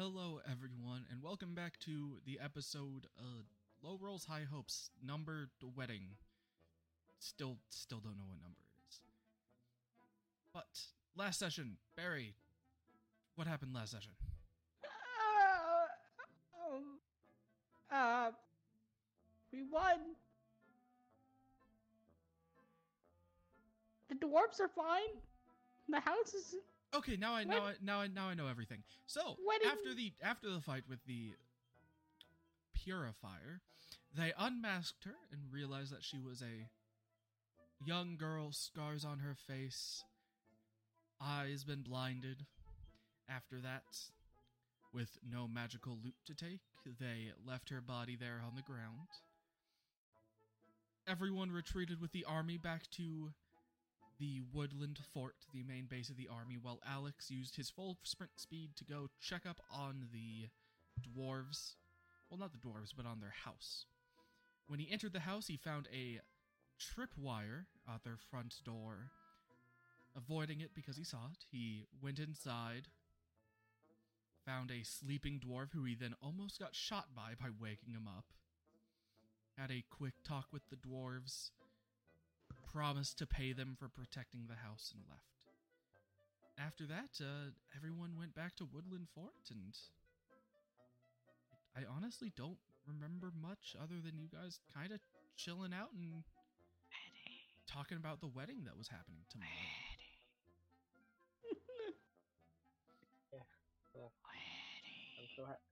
Hello, everyone, and welcome back to the episode uh, "Low Rolls High Hopes" number the wedding. Still, still don't know what number it is. But last session, Barry, what happened last session? Uh, um, uh, we won. The dwarves are fine. The house is. Okay, now I now I now I now I know everything. So after the after the fight with the purifier, they unmasked her and realized that she was a young girl, scars on her face, eyes been blinded. After that, with no magical loot to take, they left her body there on the ground. Everyone retreated with the army back to the Woodland Fort, the main base of the army, while Alex used his full sprint speed to go check up on the dwarves. Well, not the dwarves, but on their house. When he entered the house, he found a tripwire at their front door. Avoiding it because he saw it, he went inside, found a sleeping dwarf who he then almost got shot by by waking him up. Had a quick talk with the dwarves, promised to pay them for protecting the house and left. After that, uh, everyone went back to Woodland Fort, and I honestly don't remember much other than you guys kind of chilling out and talking about the wedding that was happening tomorrow. I'm so, ha-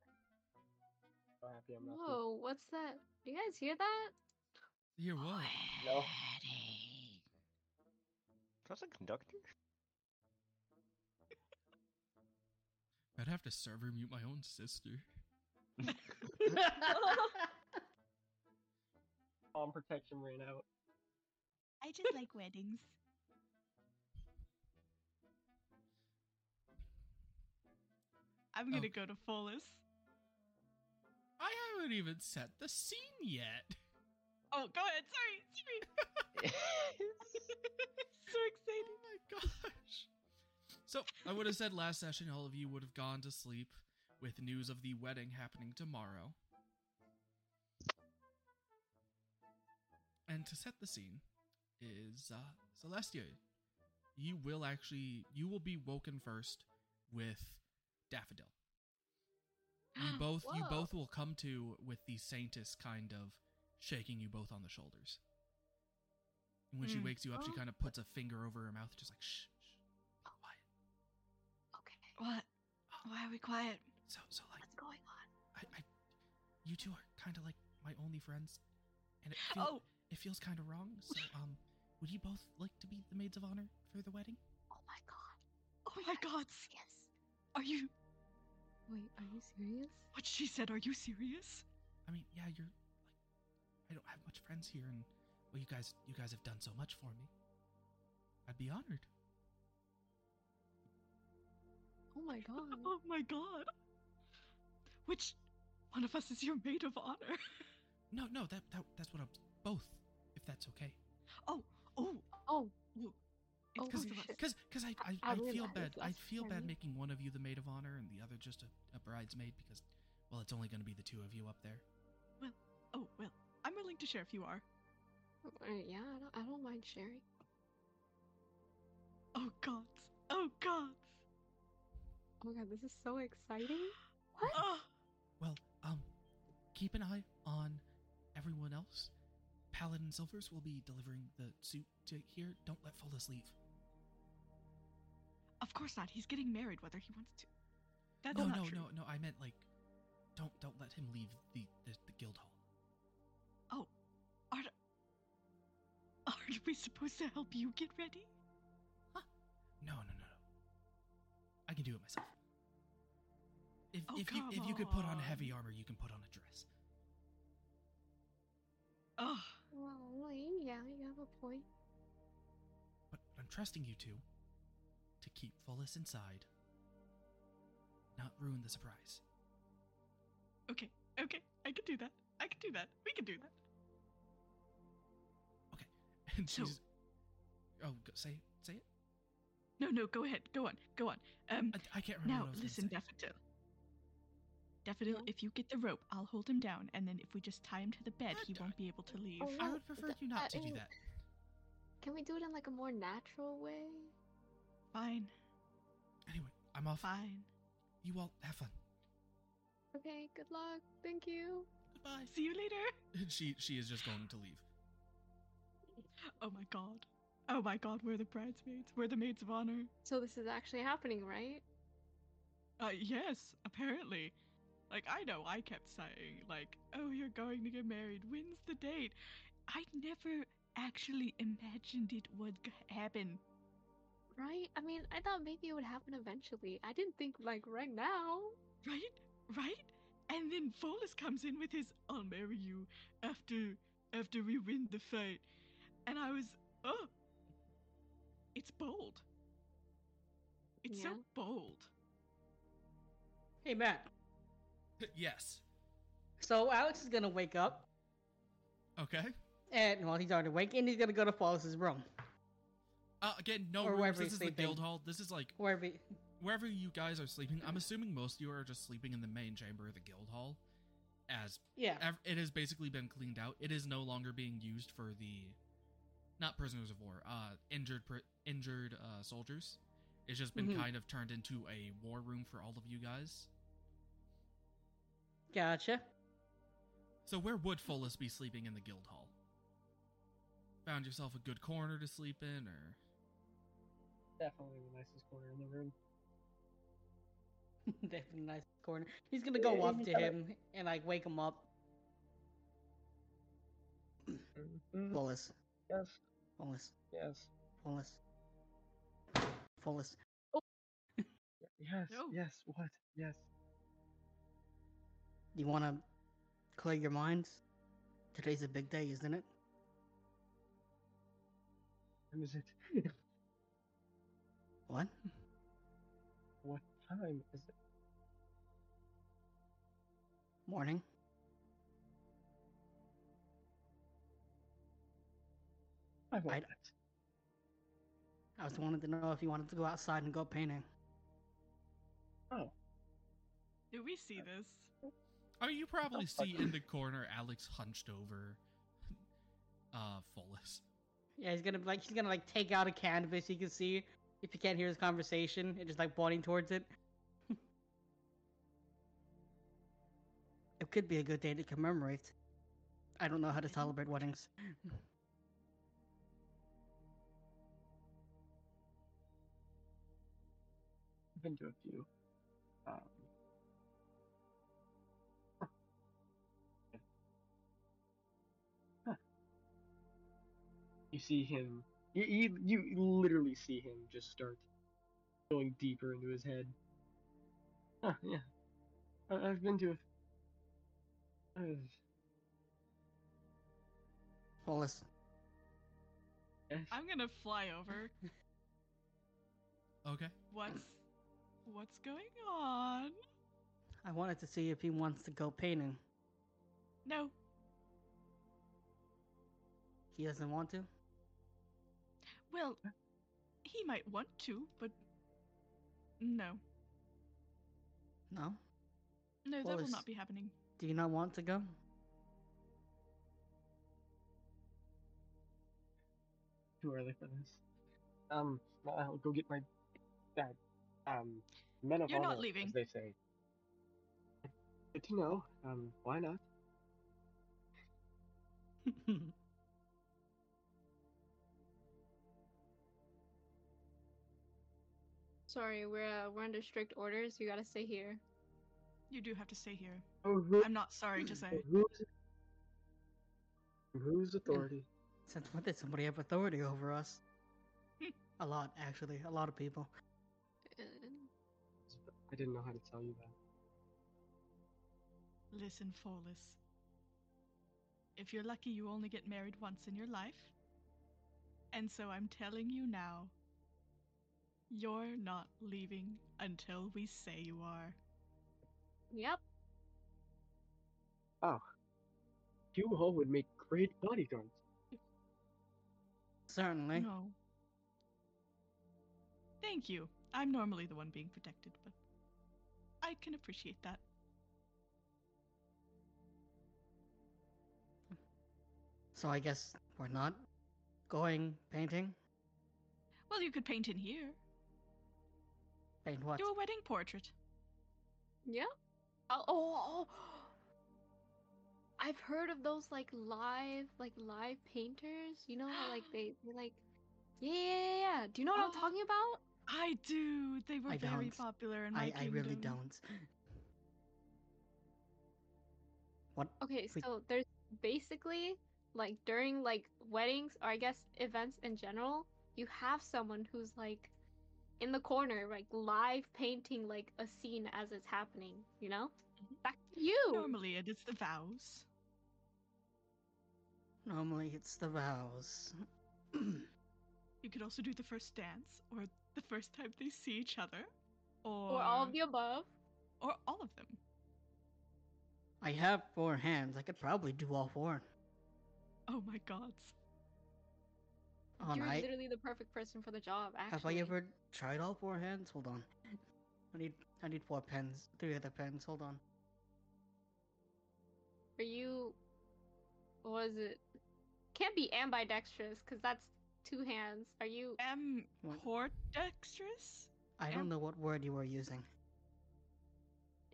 so happy I'm not. too- Whoa, what's that? Do you guys hear that? Here, what? No. That's a conductor? I'd have to server mute my own sister. Palm protection ran out. I just like weddings. I'm gonna Oh. go to Follis. I haven't even set the scene yet. Oh, go ahead. Sorry, sorry. so excited. Oh my gosh. So, I would have said last session all of you would have gone to sleep with news of the wedding happening tomorrow. And to set the scene is uh Celestia. You will actually you will be woken first with Daffodil. You both you both will come to with the Saintess kind of shaking you both on the shoulders. And when she Mm. wakes you up, she Oh. kind of puts a finger over her mouth, just like shh, shh, quiet. Okay, What? Why are we quiet? So, so like, what's going on? I, I, you two are kind of like my only friends, and it feels, Oh, it feels kind of wrong. So, um, would you both like to be the maids of honor for the wedding? Oh my god. oh my God! Yes. Are you? Wait, are you serious? What she said? Are you serious? I mean, yeah, you're like, I don't have much friends here, and well, you guys, you guys have done so much for me. I'd be honored. Oh my god. Oh my God! Which one of us is your maid of honor? No, no, that, that that's what I'm. Both, if that's okay. Oh, oh, Oh, oh! Oh, It's Because, both of us. shit. because, because I, I, I I feel bad. I feel bad funny. making one of you the maid of honor and the other just a, a bridesmaid because, well, it's only going to be the two of you up there. Well, oh well, I'm willing to share if you are. uh, yeah, I don't, I don't mind sharing. Oh God! Oh God! Oh my god, this is so exciting. What? Oh, Well, um, keep an eye on everyone else. Paladin Silvers will be delivering the suit to here. Don't let Follis leave. of course not. He's getting married, whether he wants to. That's no, not no, true. no, no. I meant like, don't don't let him leave the the, the guild hall. We supposed to help you get ready? No, no, no, no. I can do it myself. If Oh, if you if you could put on come heavy armor, you can put on a dress. Oh, Well, yeah, you have a point. But I'm trusting you two to keep Follis inside. Not ruin the surprise. okay, okay. I can do that. I can do that. We can do that. And So- she's oh, go, say say it. No, no. Go ahead. Go on. Go on. Um. I, I can't remember. Now, what I was listen, say. Daffodil. Daffodil, if you get the rope, I'll hold him down, and then if we just tie him to the bed, What he won't be able to leave. Oh, I would prefer th- you not that to do that. Can we do it in like a more natural way? Fine, Anyway, I'm off. fine. You all have fun. Okay, good luck. Thank you. Goodbye. See you later. She she is just going to leave. Oh my god. Oh my god, we're the bridesmaids. We're the maids of honor. So this is actually happening, right? Uh, yes, apparently. Like, I know I kept saying, like, oh, you're going to get married. When's the date? I never actually imagined it would g- happen. Right? I mean, I thought maybe it would happen eventually. I didn't think like right now. Right? Right? And then Follis comes in with his I'll marry you after after we win the fight. And I was oh It's bold. It's so bold. Hey, Matt. yes. So Alex is gonna wake up, Okay. and well, he's already awake, and he's gonna go to Flawless's room, Uh, again, no Or rooms. wherever This he's is the guild hall. This is like wherever. He... wherever you guys are sleeping. I'm assuming most of you are just sleeping in the main chamber of the guild hall, as Yeah. ev- it has basically been cleaned out. It is no longer being used for the, not prisoners of war, uh, injured pri- injured uh, soldiers. It's just been Mhm. kind of turned into a war room for all of you guys. Gotcha. So where would Follis be sleeping in the guild hall? Found yourself a good corner to sleep in, or Definitely the nicest corner in the room. Definitely nice corner. He's gonna go Yeah, up to gonna- him and like wake him up. Mhm. Flawless. Yes, Flawless. yes, Flawless. Flawless. Oh. yes, No. yes. What? Yes. You wanna clear your minds? Today's a big day, isn't it? When is it? What? what time is it? Morning. I want I- that. I was wanted to know if you wanted to go outside and go painting. Oh, Do we see this? I mean, you probably fuck? see in the corner Alex hunched over, uh, Follis. Yeah, he's gonna like he's gonna like take out a canvas you can see if you can't hear his conversation and just like pointing towards it. it could be a good day to commemorate. I don't know how to celebrate weddings. I've been to a few. Um, huh. Huh. You see him. You, you you literally see him just start going deeper into his head. Huh, yeah. I, I've been to. A, I've, Wallace, yes. I'm gonna fly over. Okay. What's what's going on? I wanted to see if he wants to go painting. No, He doesn't want to. well, he might want to, but no, No. no, Well, that will not be happening. Do you not want to go? too early for this. Um, I'll go get my dad. Um, men of You're not honor, leaving. as they say. Good to know. Um, why not? Sorry, we're uh, we're under strict orders. You gotta stay here. You do have to stay here. Oh, who, I'm not sorry to say. who's, whose authority? Since when did somebody have authority over us? A lot, actually. A lot of people. I didn't know how to tell you that. Listen, Follis. If you're lucky, you only get married once in your life. And so I'm telling you now, you're not leaving until we say you are. Yep. Oh, you all would make great bodyguards. Certainly. No. Thank you. I'm normally the one being protected, but I can appreciate that. So I guess we're not going painting? Well, you could paint in here. Paint what? Do a wedding portrait. Yeah. Oh, oh, oh. oh. I've heard of those like live, like live painters. You know how like they, they like, yeah, yeah, yeah. Do you know what oh. I'm uh-huh. talking about? I do. They were I very don't. popular in my I, I really don't. What? Okay, We- so there's basically like during like weddings or I guess events in general, you have someone who's like in the corner, like live painting like a scene as it's happening. You know, Mhm. back to you. Normally, it is the vows. Normally it's the vows. You could also do the first dance, or the first time they see each other, or Or all of the above. or all of them. I have four hands. I could probably do all four. Oh my gods! Oh, You're I, literally the perfect person for the job. Actually, have I ever tried all four hands? Hold on. I need I need four pens. Three other pens. Hold on. Are you? What is it? Can't be ambidextrous because that's two hands. Are you? Am What? dexterous? I don't know what word you were using.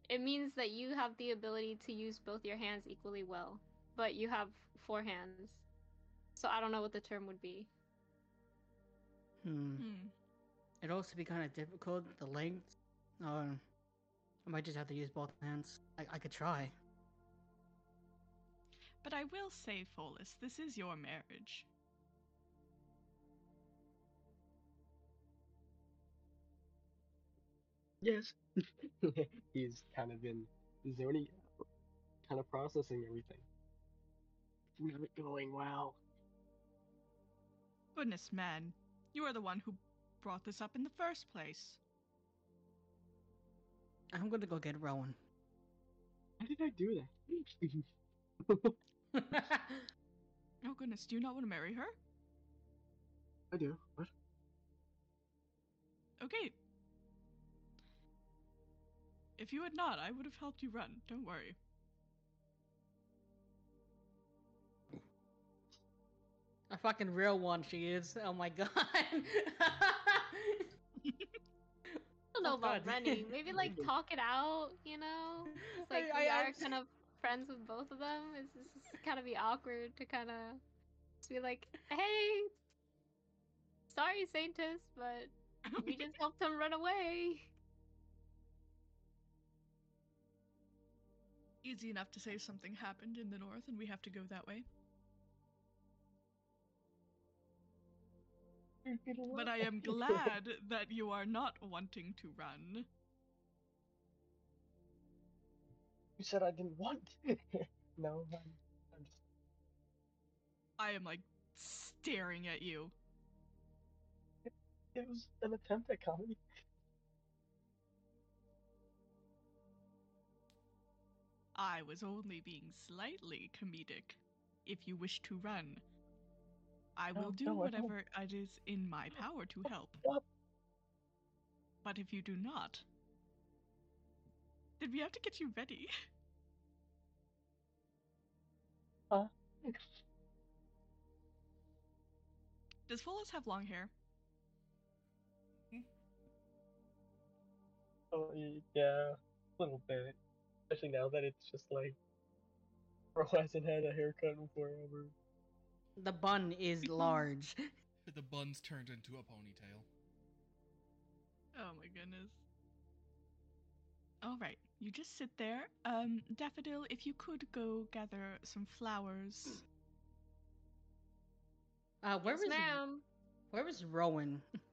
It means that you have the ability to use both your hands equally well, but you have four hands. So I don't know what the term would be. Hmm. Hmm. It'd also be kind of difficult. The length. Or I might just have to use both hands. I, I could try. But I will say, Follis, this is your marriage. Yes. He's kind of been zoning, kind of processing everything. It's not going well. Goodness, man, you are the one who brought this up in the first place. I'm gonna go get Rowan. How did I do that? Oh goodness, do you not want to marry her? I do. What? Okay. If you had not, I would have helped you run. Don't worry. A fucking real one, she is. Oh my god. I don't know Oh, about God. Rennie. Maybe like talk it out, you know? It's like I- we I- are I'm- kind of friends with both of them. It's just kind of be awkward to kind of just be like, hey, sorry, Saintess, but we just helped him run away. Easy enough to say something happened in the north and we have to go that way. But I am glad that you are not wanting to run. You said I didn't want. to. no, I'm, I'm just. I am like staring at you. It was an attempt at comedy. I was only being slightly comedic. If you wish to run, I will No, do no, I don't. whatever it is in my power to help. But if you do not, then we have to get you ready. Huh? Does Follis have long hair? Oh, yeah, a little bit. Especially now that it's just like. Bro hasn't had a haircut in forever. the bun is large. The buns turned into a ponytail. Oh my goodness. All right, you just sit there. Um, Daffodil, if you could go gather some flowers. Uh, where yes, was ma'am. where was Rowan?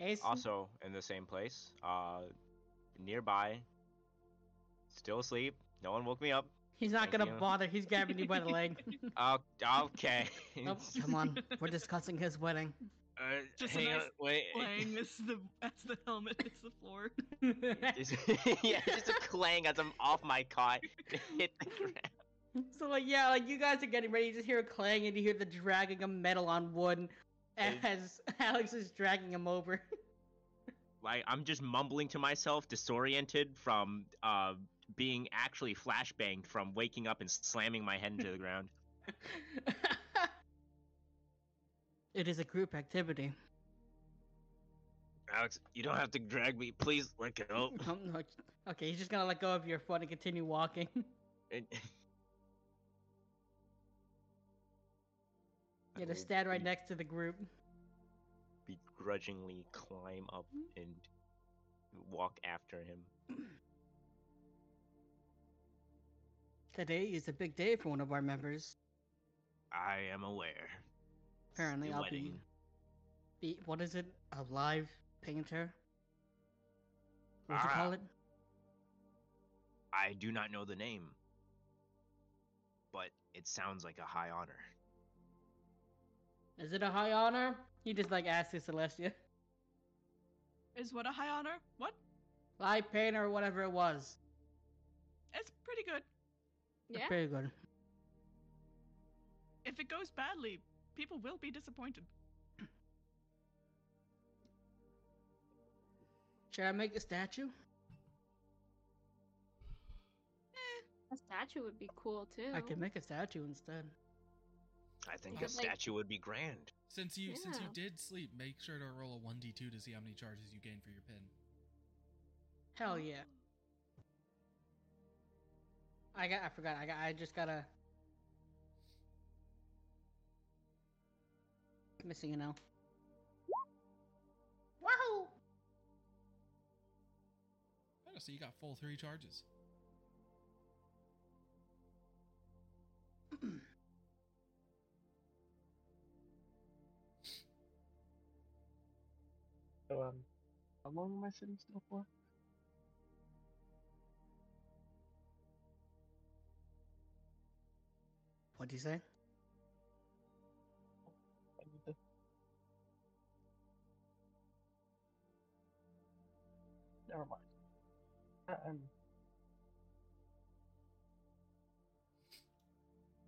Ace? Also in the same place, uh, nearby. Still asleep. No one woke me up. He's not Thank gonna you. bother. He's grabbing you by the leg. Oh, okay. oh, come on, we're discussing his wedding. Uh, Just a hang nice on, wait. Playing as the as the helmet hits the floor. Just- yeah, just a clang as I'm off my cot. Hit the ground. so like yeah, like you guys are getting ready. You just hear a clang and you hear the dragging of metal on wood And- as Alex is dragging him over. Like I'm just mumbling to myself, disoriented from uh being actually flashbanged from waking up and slamming my head into the ground. it is a group activity. Alex, you don't have to drag me. Please let go. No, okay, he's just gonna let go of your foot and continue walking. Yeah, I just will stand right be- next to the group. begrudgingly climb up and walk after him. Today is a big day for one of our members. I am aware. Apparently, The I'll wedding. be, be. What is it? A live painter? What would you Ah. call it? I do not know the name, but it sounds like a high honor. Is it a high honor? You just like asked it, Celestia. Is what a high honor? What? Live painter or whatever it was. It's pretty good. It's Yeah. Pretty good. If it goes badly, people will be disappointed. Should I make a statue? Eh. A statue would be cool too. I can make a statue instead. I think Yeah, a like- statue would be grand. Since you since you did sleep, make sure to roll a one d two to see how many charges you gain for your pin. Hell yeah. I got. I forgot. I got. I just gotta. Missing an L. Wahoo! Oh, so you got full three charges. So um, how long am I sitting still for? What do you say? I. Never mind. I'm.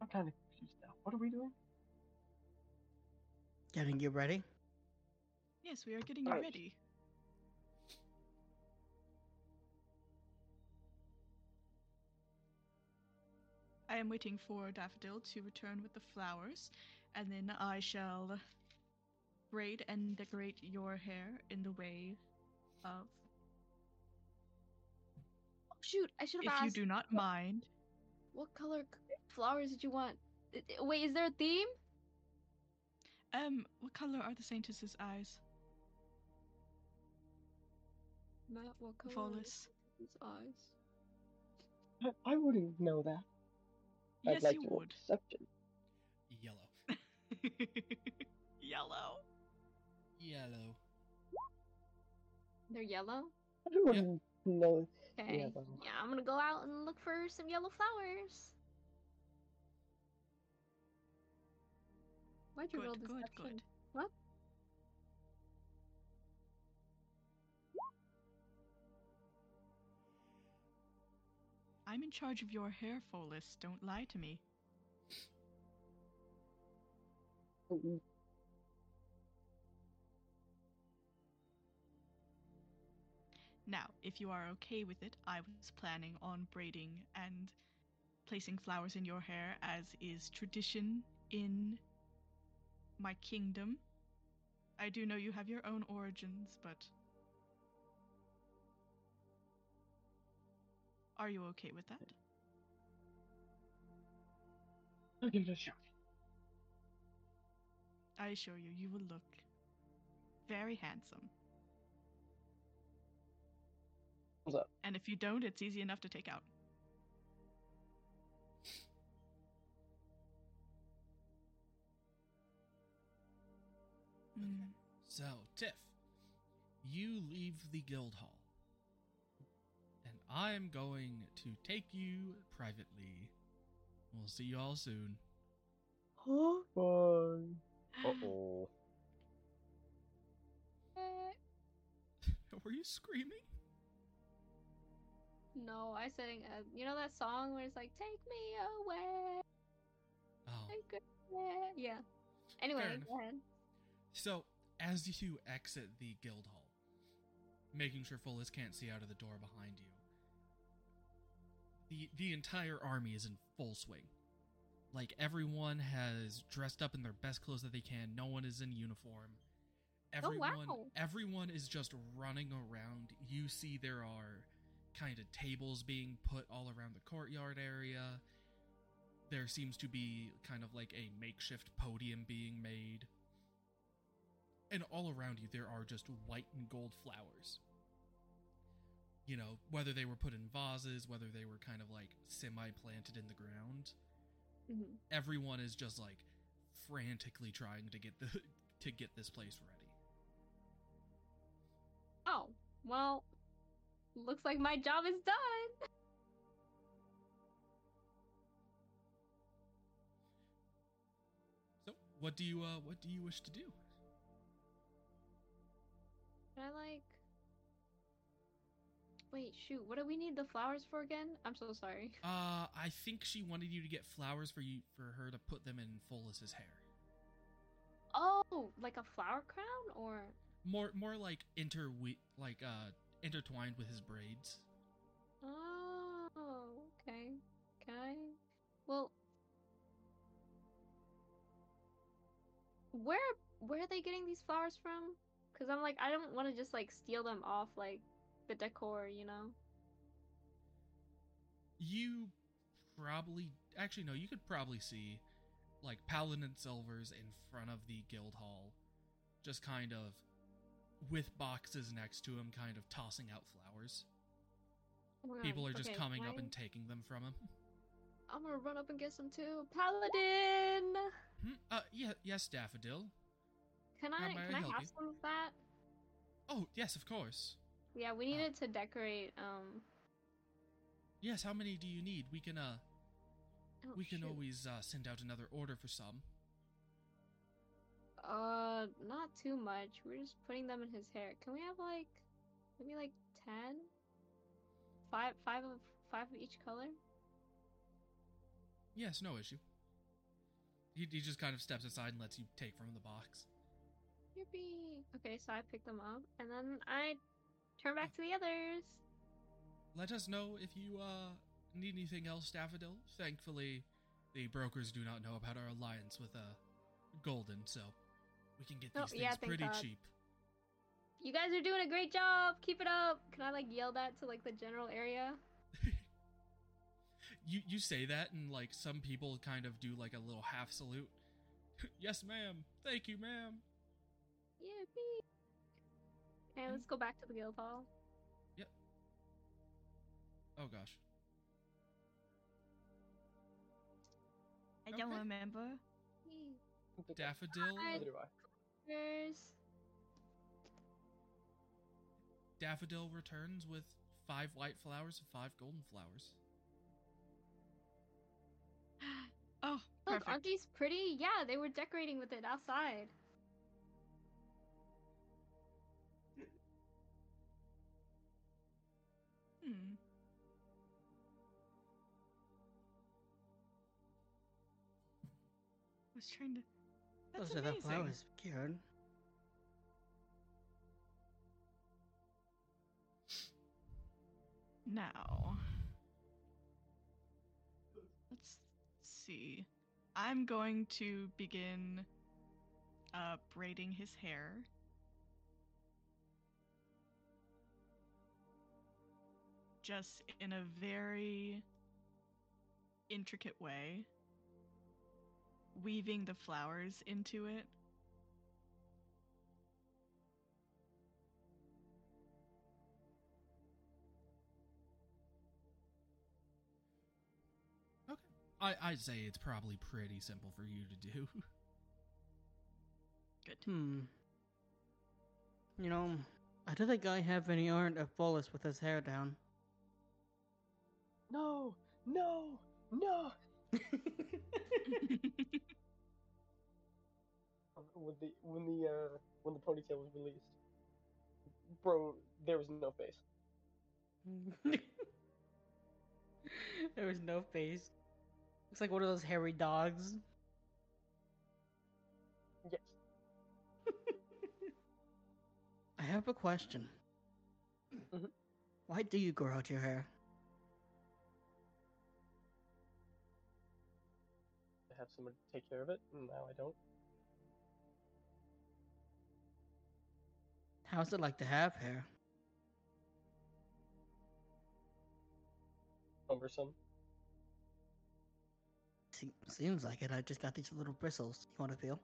I'm kind of confused now. What are we doing? Getting you ready? Yes, we are getting you Alright. ready. I am waiting for Daffodil to return with the flowers, and then I shall braid and decorate your hair in the way of. Oh, shoot, I should have asked. If you do not mind, What color flowers did you want? I- I- Wait, is there a theme? um, what color are the Saintess's eyes? Matt, what color? Flawless. His eyes. I, I wouldn't know that. Yes, I'd like you to roll would. Deception. Yellow. Yellow. Yellow. They're yellow. I wouldn't know. Okay. Yeah, well. Yeah, I'm gonna go out and look for some yellow flowers. Why'd you roll Good, good, deception? good. What? I'm in charge of your hair, Follis. Don't lie to me. Now, if you are okay with it, I was planning on braiding and placing flowers in your hair as is tradition in my kingdom. I do know you have your own origins, but. Are you okay with that? I'll give it a shot. I assure you, you will look very handsome. What's up? And if you don't, it's easy enough to take out. Mm. So, Tiff, you leave the guild hall. And I'm going to take you privately. We'll see you all soon. Bye. Uh oh. Eh, Were you screaming? no, I sang. Uh, you know that song where it's like, "Take me away." Oh. take away." Yeah. Anyway, go ahead. So, as you exit the guild hall, making sure Follis can't see out of the door behind you, the the entire army is in full swing. Like everyone has dressed up in their best clothes that they can. No one is in uniform. Oh, Everyone wow. everyone is just running around. You see there are kind of tables being put all around the courtyard area. There seems to be kind of like a makeshift podium being made. And all around you there are just white and gold flowers you know, whether they were put in vases, whether they were kind of like semi planted in the ground, Mhm. everyone is just like frantically trying to get the to get this place ready. Oh, well, looks like my job is done. So, what do you uh what do you wish to do? Can I like? Wait, shoot. What do we need the flowers for again? I'm so sorry. Uh I think she wanted you to get flowers for you for her to put them in Follis's hair. Oh, like a flower crown or? More more like interwe like uh intertwined with his braids. Oh, okay. I? Well, where where are they getting these flowers from? Cause I'm like I don't want to just like steal them off like the decor, you know. you probably actually no you could probably see like paladin silvers in front of the guild hall just kind of with boxes next to him kind of tossing out flowers Oh people are just okay, coming can up and taking them from him I'm gonna run up and get some too. Paladin, Hmm? uh yeah yes daffodil can I may I can I have you? some of that? oh yes of course Yeah, we Uh, needed to decorate. Um, yes how many do you need we can uh oh, we can shoot. always uh send out another order for some Uh, not too much. We're just putting them in his hair. Can we have like maybe like ten? Five, five of five of each color. yes no issue he, he just kind of steps aside and lets you take from the box Yippee! Okay, so I pick them up and then I turn back to the others. let us know if you uh need anything else daffodil thankfully the brokers do not know about our alliance with uh golden so we can get Oh, these things yeah, pretty God. cheap You guys are doing a great job. Keep it up. Can I like yell that to like the general area? you you say that and like some people kind of do like a little half salute yes ma'am thank you ma'am! And let's go back to the guild hall. Yep. Oh gosh I don't Okay. remember. Daffodil Hi. Neither do I. Cheers. daffodil returns with five white flowers and five golden flowers Oh, Look, perfect. aren't these pretty? Yeah, they were decorating with it outside. Was trying to. That's Those are the flowers, Kieran. Now, let's see. I'm going to begin uh, braiding his hair. Just in a very intricate way, weaving the flowers into it. okay i i'd say it's probably pretty simple for you to do Good. Hmm. You know, I don't think I have any art of Bolus with his hair down. No, no, no. When the when the uh when the ponytail was released, bro, there was no face. there was no face. Looks like one of those hairy dogs. Yes. I have a question. Mhm. Why do you grow out your hair? Someone to take care of it, and now I don't. How's it like to have hair? Cumbersome. Se- seems like it. I just got these little bristles. You want to feel?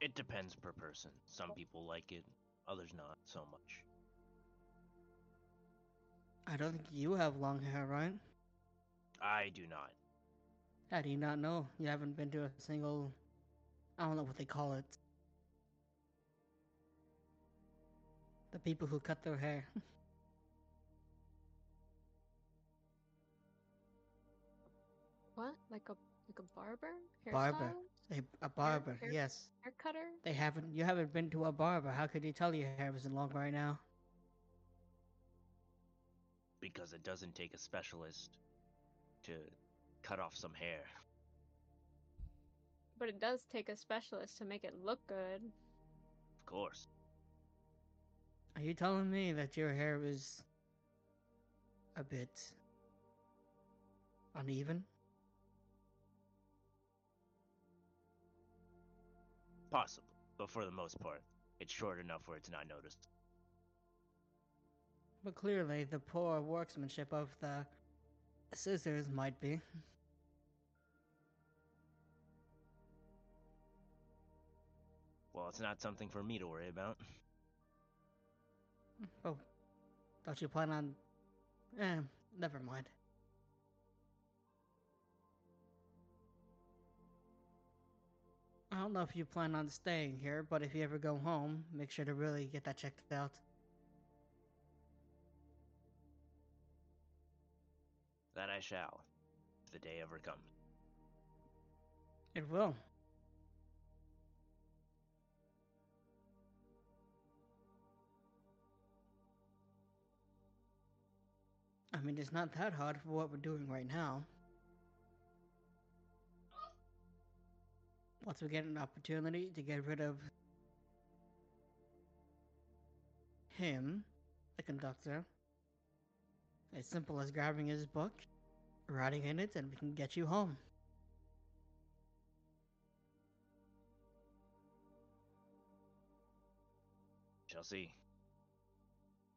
It depends per person. Some people like it, others not so much. I don't think you have long hair, right? I do not. How do you not know? You haven't been to a single. I don't know what they call it. The people who cut their hair. What? Like a like a barber? Barber. A, a barber, hair- yes. Hair cutter? They haven't. You haven't been to a barber. How could you tell your hair isn't long right now? Because it doesn't take a specialist to cut off some hair. But it does take a specialist to make it look good. Of course. Are you telling me that your hair is a bit uneven? Possible, But for the most part, it's short enough where it's not noticed. But clearly, the poor workmanship of the scissors might be. Well, it's not something for me to worry about. Oh, don't you plan on? Eh, never mind. I don't know if you plan on staying here, but if you ever go home, make sure to really get that checked out. That I shall, if the day ever comes. It will. I mean, it's not that hard for what we're doing right now. Once we get an opportunity to get rid of him, the conductor, as simple as grabbing his book, writing in it, and we can get you home. Shall see.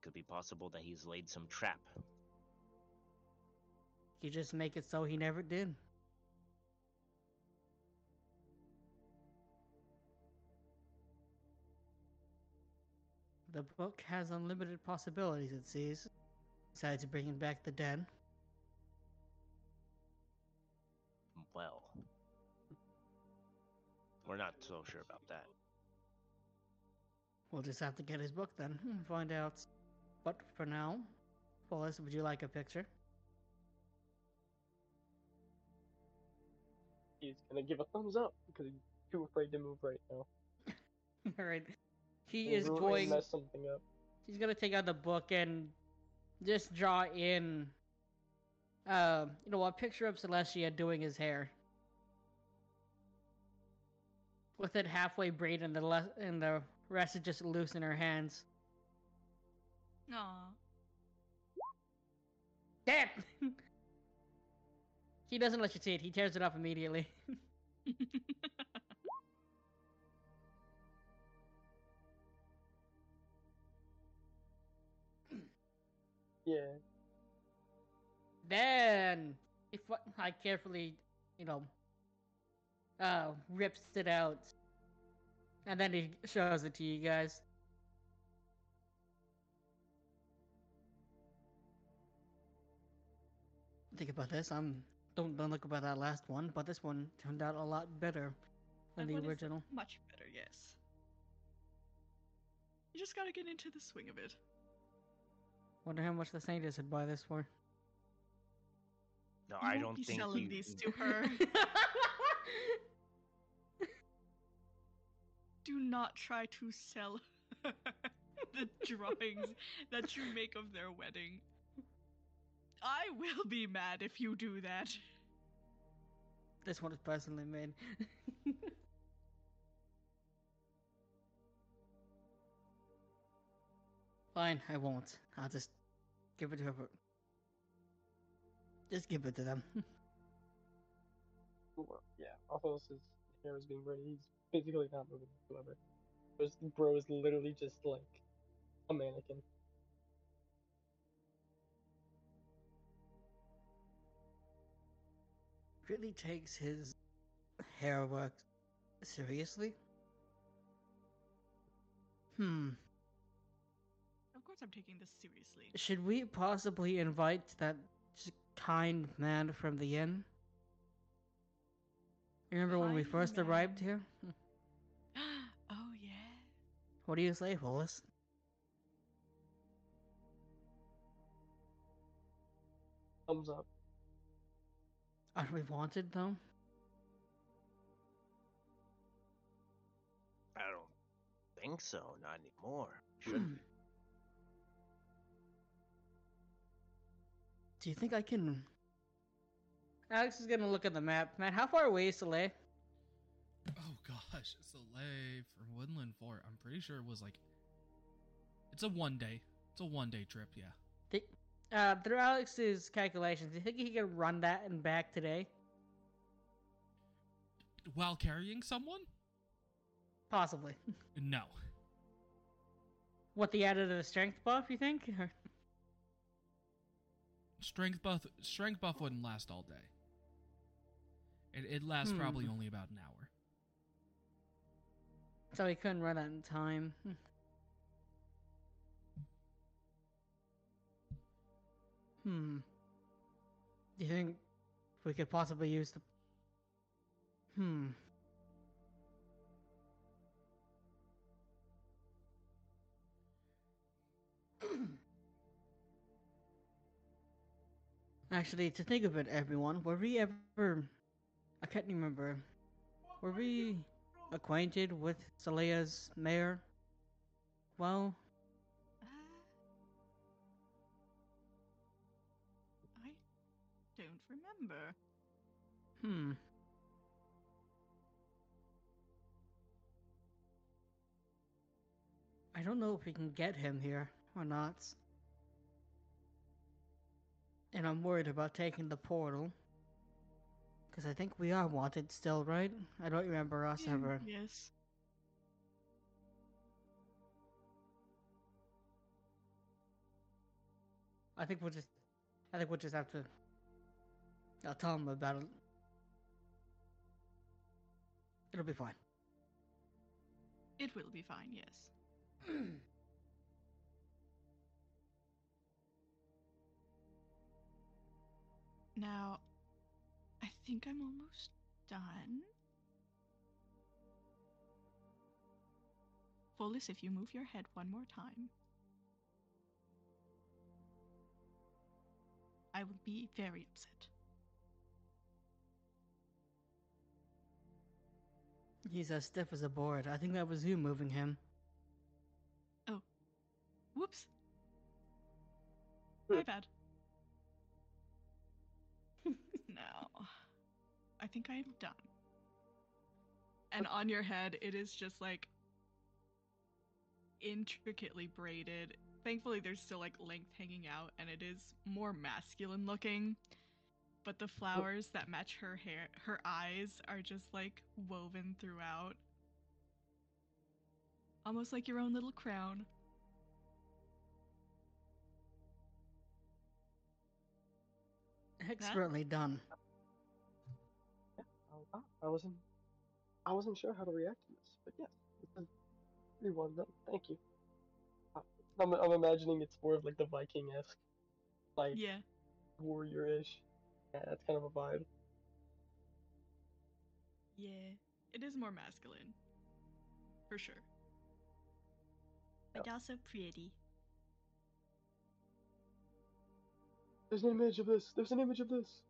Could be possible that he's laid some trap. You just make it so he never did. The book has unlimited possibilities, it seems. Besides bringing back the dead. Well, we're not so sure about that. We'll just have to get his book then and find out. But for now, Wallace, would you like a picture? He's gonna give a thumbs up because he's too afraid to move right now. Alright. He He'll is really going. mess something up. He's gonna take out the book and just draw in, uh, you know, a picture of Celestia doing his hair, with it halfway braided and the le- and the rest is just loose in her hands. Aw. Damn! he doesn't let you see it. He tears it off immediately. Yeah. Then, if I carefully, you know, uh, rips it out, and then he shows it to you guys. Think about this. I'm don't don't look about that last one, but this one turned out a lot better than That the original. Much better, yes. You just gotta get into the swing of it. Wonder how much the Saint would buy this for. No, You I won't don't be think selling he. these to her. Do not try to sell the drawings that you make of their wedding. I will be mad if you do that. this one is personally made. Fine, I won't. I'll just give it to her. Just give it to them. Well, yeah. Also, his hair is being braided. He's physically not moving whatsoever. This bro is literally just like a mannequin. Really takes his hair work seriously. Hmm. Of I'm taking this seriously. Should we possibly invite that kind man from the inn? You remember when we Kind first arrived here? Oh yeah. What do you say, Follis? Thumbs up. Aren't we wanted though? I don't think so. Not anymore. Shouldn't. Do you think I can? Alex is gonna look at the map. Man, how far away is Soleil? Oh gosh, Soleil for Woodland Fort. I'm pretty sure it was like. It's a one day. It's a one day trip. Yeah. Thi- Uh, through Alex's calculations, do you think he can run that and back today? While carrying someone? Possibly. No. what the added to the strength buff? You think? Or- Strength buff. Strength buff wouldn't last all day. It it lasts probably Hmm. only about an hour. So he couldn't run that in time. Hmm. Hmm. Do you think we could possibly use the? Hmm. Actually, to think of it, everyone, were we ever? I can't remember. Were we acquainted with Salea's mayor? Well, Uh, I don't remember. hmm. I don't know if we can get him here or not. And I'm worried about taking the portal. Because I think we are wanted still, right? I don't remember us ever. Yes. I think we'll just. I think we'll just have to. I'll tell him about it. It'll be fine. It will be fine. Yes. Now, I think I'm almost done. Follis, if you move your head one more time, I will be very upset. He's as stiff as a board. I think that was you moving him. Oh. Whoops. My bad. I think I am done. And on your head, it is just like intricately braided. Thankfully, there's still like length hanging out, and it is more masculine looking. But the flowers that match her hair, her eyes, are just like woven throughout. Almost like your own little crown. Expertly done. Oh. I wasn't. I wasn't sure how to react to this, but yes, this is pretty well done. Thank you. Uh, I'm, I'm imagining it's more of like the Viking-esque, like Yeah. warrior-ish. Yeah, that's kind of a vibe. Yeah, it is more masculine. For sure. But also pretty. There's an image of this. There's an image of this.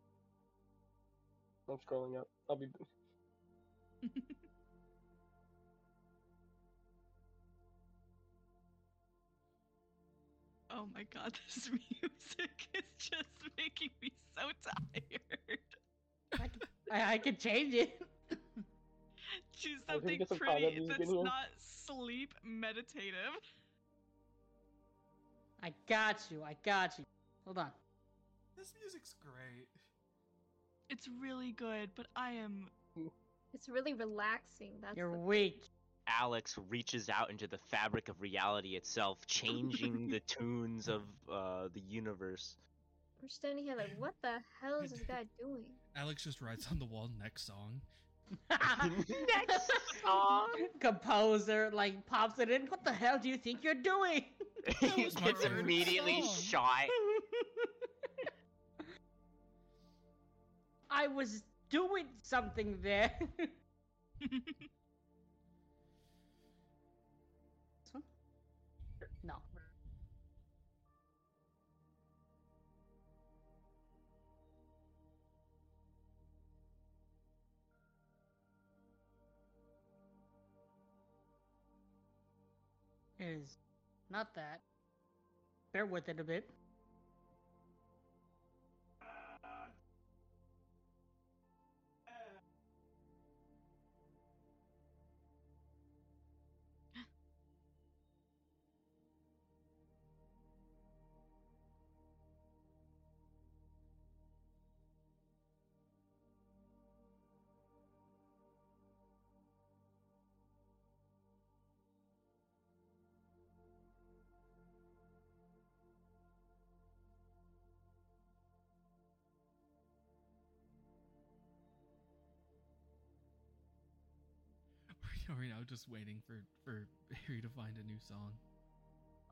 I'm scrolling up. I'll be. oh my god, this music is just making me so tired. I could change it. Choose can we something some pretty that's here? not sleep meditative. I got you. I got you. Hold on. This music's great. It's really good, but I am. It's really relaxing. That's You're the- weak. Alex reaches out into the fabric of reality itself, changing the tunes of uh, the universe. We're standing here like, what the hell is this guy doing? Alex just writes on the wall next song. Next song. Composer like pops it in. What the hell do you think you're doing? he gets immediately song. shot. I was doing something there. this one? No. Is not that. Bear with it a bit. Are we now just waiting for for Harry to find a new song?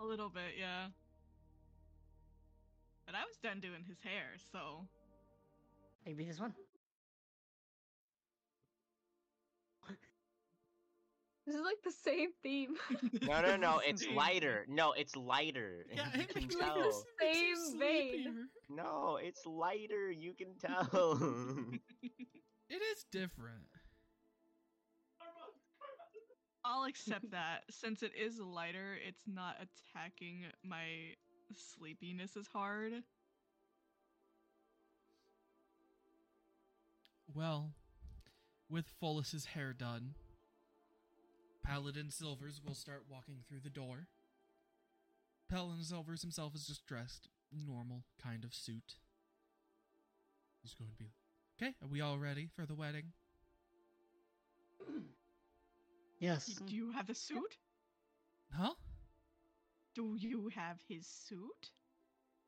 A little bit, yeah. But I was done doing his hair, so. Maybe this one. This is like the same theme. No, no, no. It's It's lighter. No, it's lighter. Yeah, you it can tell. it makes you Same vein. No, it's lighter. You can tell. It is different. I'll accept that. Since it is lighter, it's not attacking my sleepiness as hard. Well, with Follis's hair done, Paladin Silvers will start walking through the door. Paladin Silvers himself is just dressed normal kind of suit. He's going to be okay. Are we all ready for the wedding? Yes. Do you have the suit? Huh? Do you have his suit?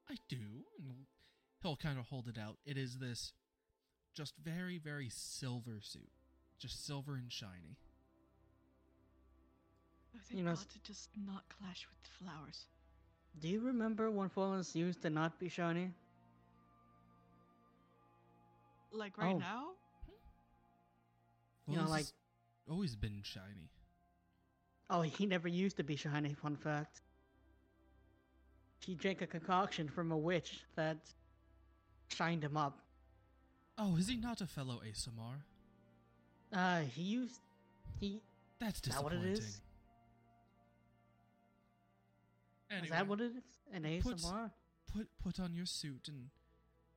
I do. And he'll kind of hold it out. It is this just very, very silver suit. Just silver and shiny. Oh, You know, God to just not clash with the flowers. Do you remember when Fallen's used to not be shiny? Like right Oh. now? Hmm? You know, like- has always been shiny. Oh, he never used to be shiny, fun fact. He drank a concoction from a witch that shined him up. Oh, is he not a fellow aasimar? Uh, he used. He. That's Is that what disappointing. it is? Anyway, Is that what it is? An aasimar? put put on your suit and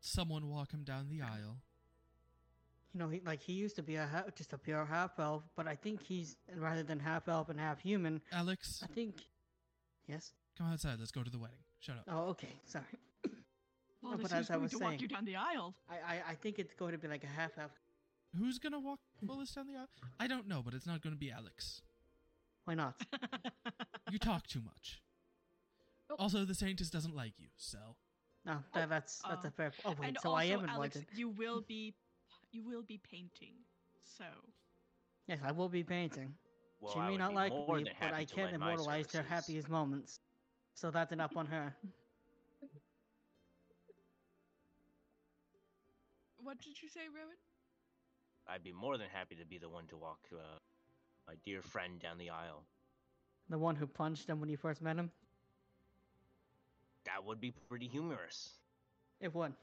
someone walk him down the aisle. You know, he like he used to be a ha- just a pure half elf, but I think he's rather than half elf and half human. Alex, I think. Yes. come outside. Let's go to the wedding. Shut up. Oh, okay. Sorry. Well, No, but as I going was to walk saying- you down the aisle. I, I I think it's going to be like a half elf. Who's gonna walk hmm. Willis down the aisle? I don't know, but it's not gonna be Alex. Why not? You talk too much. Oh. Also, the Saintess doesn't like you, so No, that, that's that's Oh. a fair. Oh wait, and so also, I am Alex, invited. you will be, you will be painting. So Yes, I will be painting. Well, she may not like me, but I can lend my immortalize her happiest moments. So that's enough on her. what did you say, Rowan? I'd be more than happy to be the one to walk uh, my dear friend down the aisle. The one who punched him when you first met him. That would be pretty humorous. It would.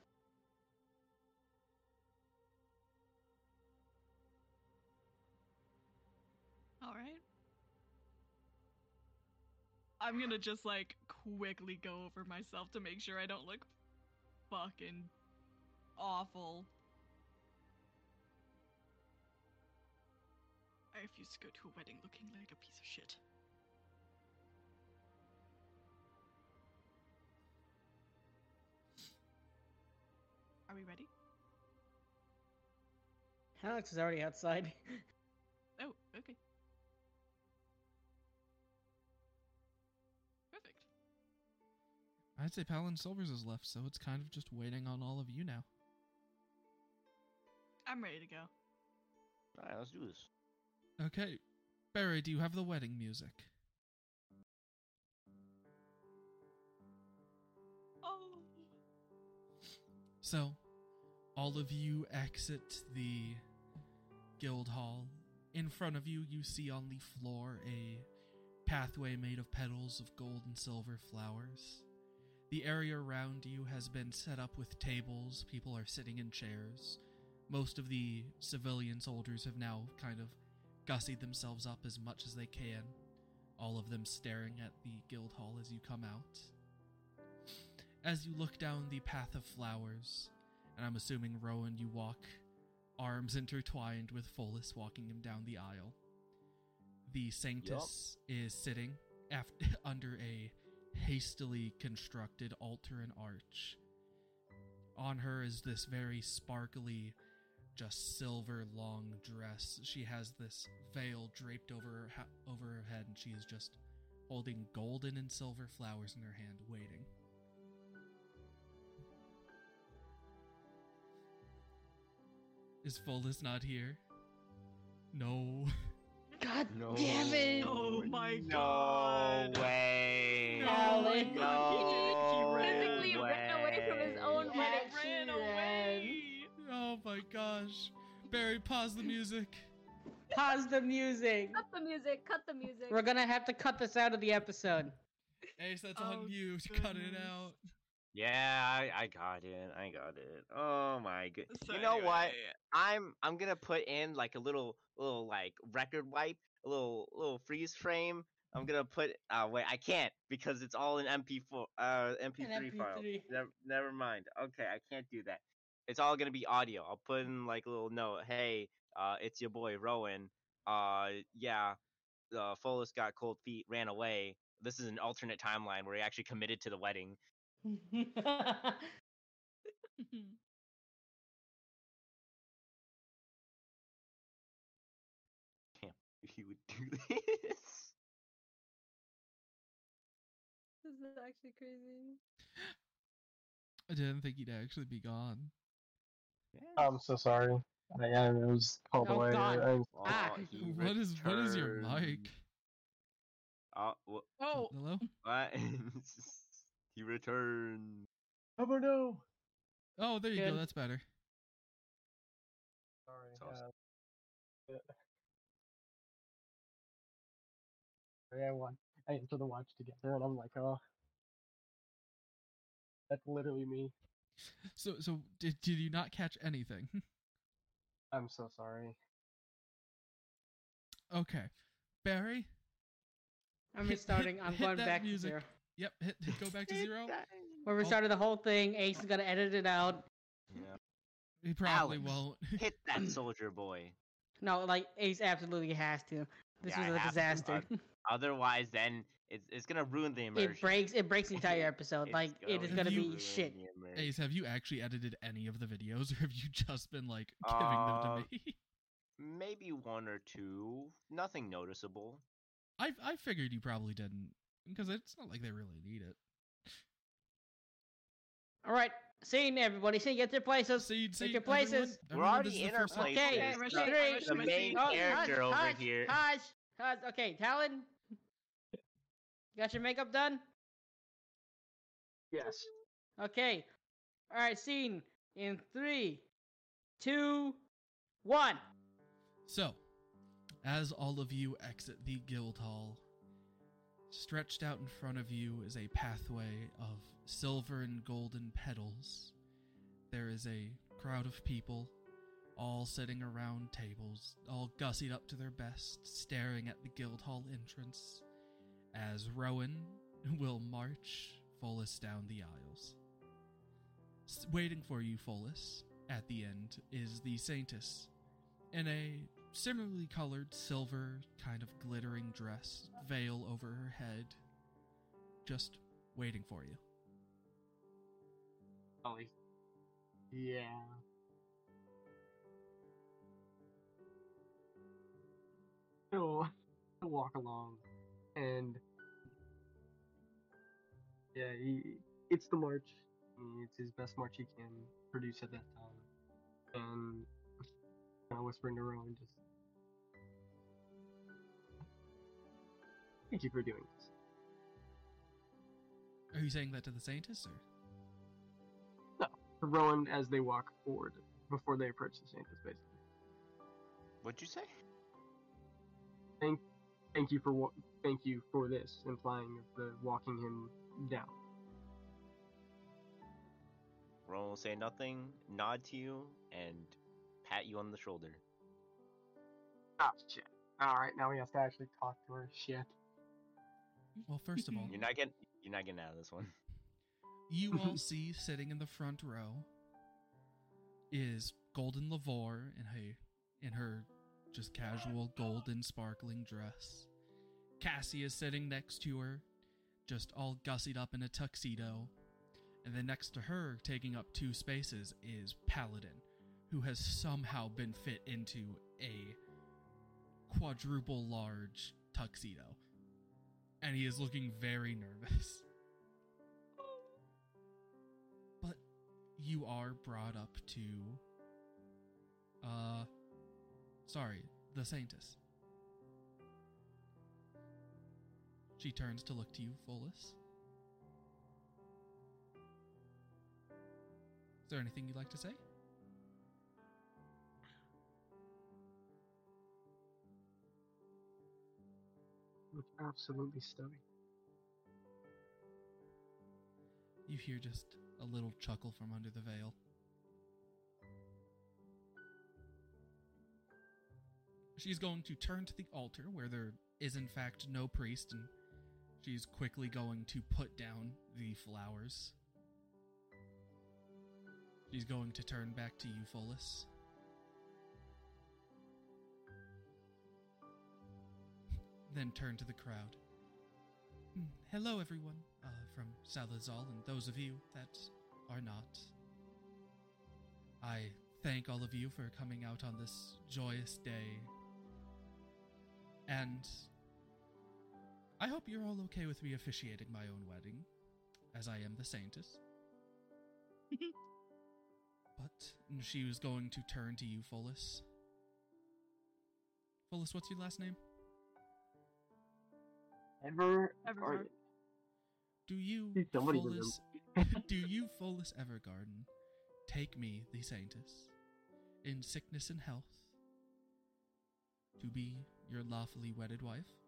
I'm gonna just like quickly go over myself to make sure I don't look fucking awful. I refuse to go to a wedding looking like a piece of shit. Are we ready? Alex is already outside. Oh, okay. I'd say Paladin Silvers is left, so it's kind of just waiting on all of you now. I'm ready to go. Alright, let's do this. Okay, Barry, do you have the wedding music? Oh. So, all of you exit the guild hall. In front of you, you see on the floor a pathway made of petals of gold and silver flowers. The area around you has been set up with tables, people are sitting in chairs. Most of the civilian soldiers have now kind of gussied themselves up as much as they can, all of them staring at the guild hall as you come out. As you look down the path of flowers, and I'm assuming Rowan, you walk arms intertwined with Follis walking him down the aisle. The Saintess is sitting af- under a hastily constructed altar and arch. On her is this very sparkly, just silver long dress. She has this veil draped over her ha- over her head, and she is just holding golden and silver flowers in her hand, waiting. Is Follis not here? No. God No. damn it! Oh my no god. No. Oh my No he did it. He ran. Physically ran away from his own Yeah, wedding. He ran she away. Oh my gosh. Barry, pause the music. Pause the music. Cut the music. Cut the music. We're gonna have to cut this out of the episode. Ace, that's Oh, on you. Cut it out. Yeah, I, I got it. I got it. Oh my good. So you know what? anyway, I'm I'm gonna put in like a little little like record wipe, a little little freeze frame. I'm gonna put. Uh, wait, I can't because it's all in MP4, uh, MP3 file. MP3. Never, never mind. Okay, I can't do that. It's all gonna be audio. I'll put in like a little note. Hey, uh, it's your boy Rowan. Uh, yeah, uh, Follis got cold feet, ran away. This is an alternate timeline where he actually committed to the wedding. He would do this. Is actually crazy. I didn't think he'd actually be gone. I'm so sorry. I, I was called Oh, away. God. I'm- Ah. Oh, he What is what is your mic? returned. Oh, wh- oh, Hello? what? he returned. Oh no! Oh, there you go. That's better. Sorry. It's awesome. uh, yeah. I want. I enter the watch together, and I'm like, oh, that's literally me. So so did did you not catch anything? I'm so sorry. okay. Barry? I'm Hit- hit- restarting. I'm hit going that back music. to zero. Yep, hit, hit go back to zero. We're restarting the whole thing. Ace is gonna edit it out. Yeah. He probably Alex. won't. Hit that soldier boy. No, like Ace absolutely has to. This Yeah, I was a have to, disaster. Otherwise, then it's, it's gonna ruin the immersion. it breaks. It breaks the entire episode. It's like it is going gonna to be shit. the. Ace, have you actually edited any of the videos, or have you just been like giving them Uh, to me? Maybe one or two. Nothing noticeable. I I figured you probably didn't, because it's not like they really need it. All right, scene everybody. Scene, get their places. See, see, your everyone- places. We're everyone, already this the in our first time- places. Okay, Okay, three. the main rush it. character over hush, here. Hush, hush. Okay, Talon. Got your makeup done? Yes. Okay. All right, scene in three, two, one. So, as all of you exit the guild hall, stretched out in front of you is a pathway of silver and golden petals. There is a crowd of people, all sitting around tables, all gussied up to their best, staring at the guild hall entrance, as Rowan will march Follis down the aisles. Waiting for you, Follis, at the end is the Saintess in a similarly colored silver kind of glittering dress, veil over her head, just waiting for you. Oh, yeah. He'll, walk along and yeah, he, it's the march. It's his best march he can produce at that time, and kind of whispering to Rowan, just thank you for doing this. Are you saying that to the Saintess or? To Rowan as they walk forward before they approach the Saintess, basically. What'd you say? Thank, thank you for wa- thank you for this, implying the walking him down. Rowan will say nothing, nod to you, and pat you on the shoulder. Ah, shit. All right, now he has to actually talk to her. Shit. Well, first of all, You're not getting you're not getting out of this one. you all see sitting in the front row is Golden Lavore in her in her just casual golden sparkling dress. Cassie is sitting next to her, just all gussied up in a tuxedo. And then next to her, taking up two spaces, is Paladin, who has somehow been fit into a quadruple large tuxedo. And he is looking very nervous. But you are brought up to uh sorry, the Saintess. She turns to look to you, Follis. Is there anything you'd like to say? Look absolutely stunning. You hear just a little chuckle from under the veil. She's going to turn to the altar where there is, in fact, no priest, and she's quickly going to put down the flowers. She's going to turn back to you, Follis. Then turn to the crowd. "Hmm, Hello, everyone, uh, from Salazal and those of you that are not. I thank all of you for coming out on this joyous day. And I hope you're all okay with me officiating my own wedding, as I am the saintess. but she was going to turn to you, Follis. Follis, what's your last name? Ever, Ever Do you, See, somebody Follis, do you, Follis Evergarden, take me, the Saintess, in sickness and health, to be your lawfully wedded wife?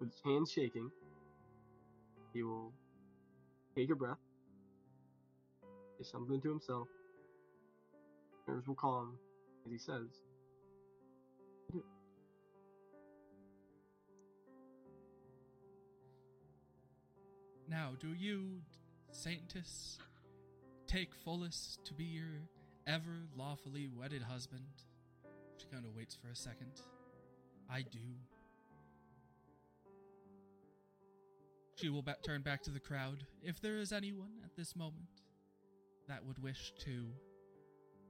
With his hands shaking, he will take a breath, say something to himself. Nerves will calm as he says, Now, do you, Saintess, take Follis to be your ever lawfully wedded husband? She kind of waits for a second. I do. She will ba- turn back to the crowd. If there is anyone at this moment that would wish to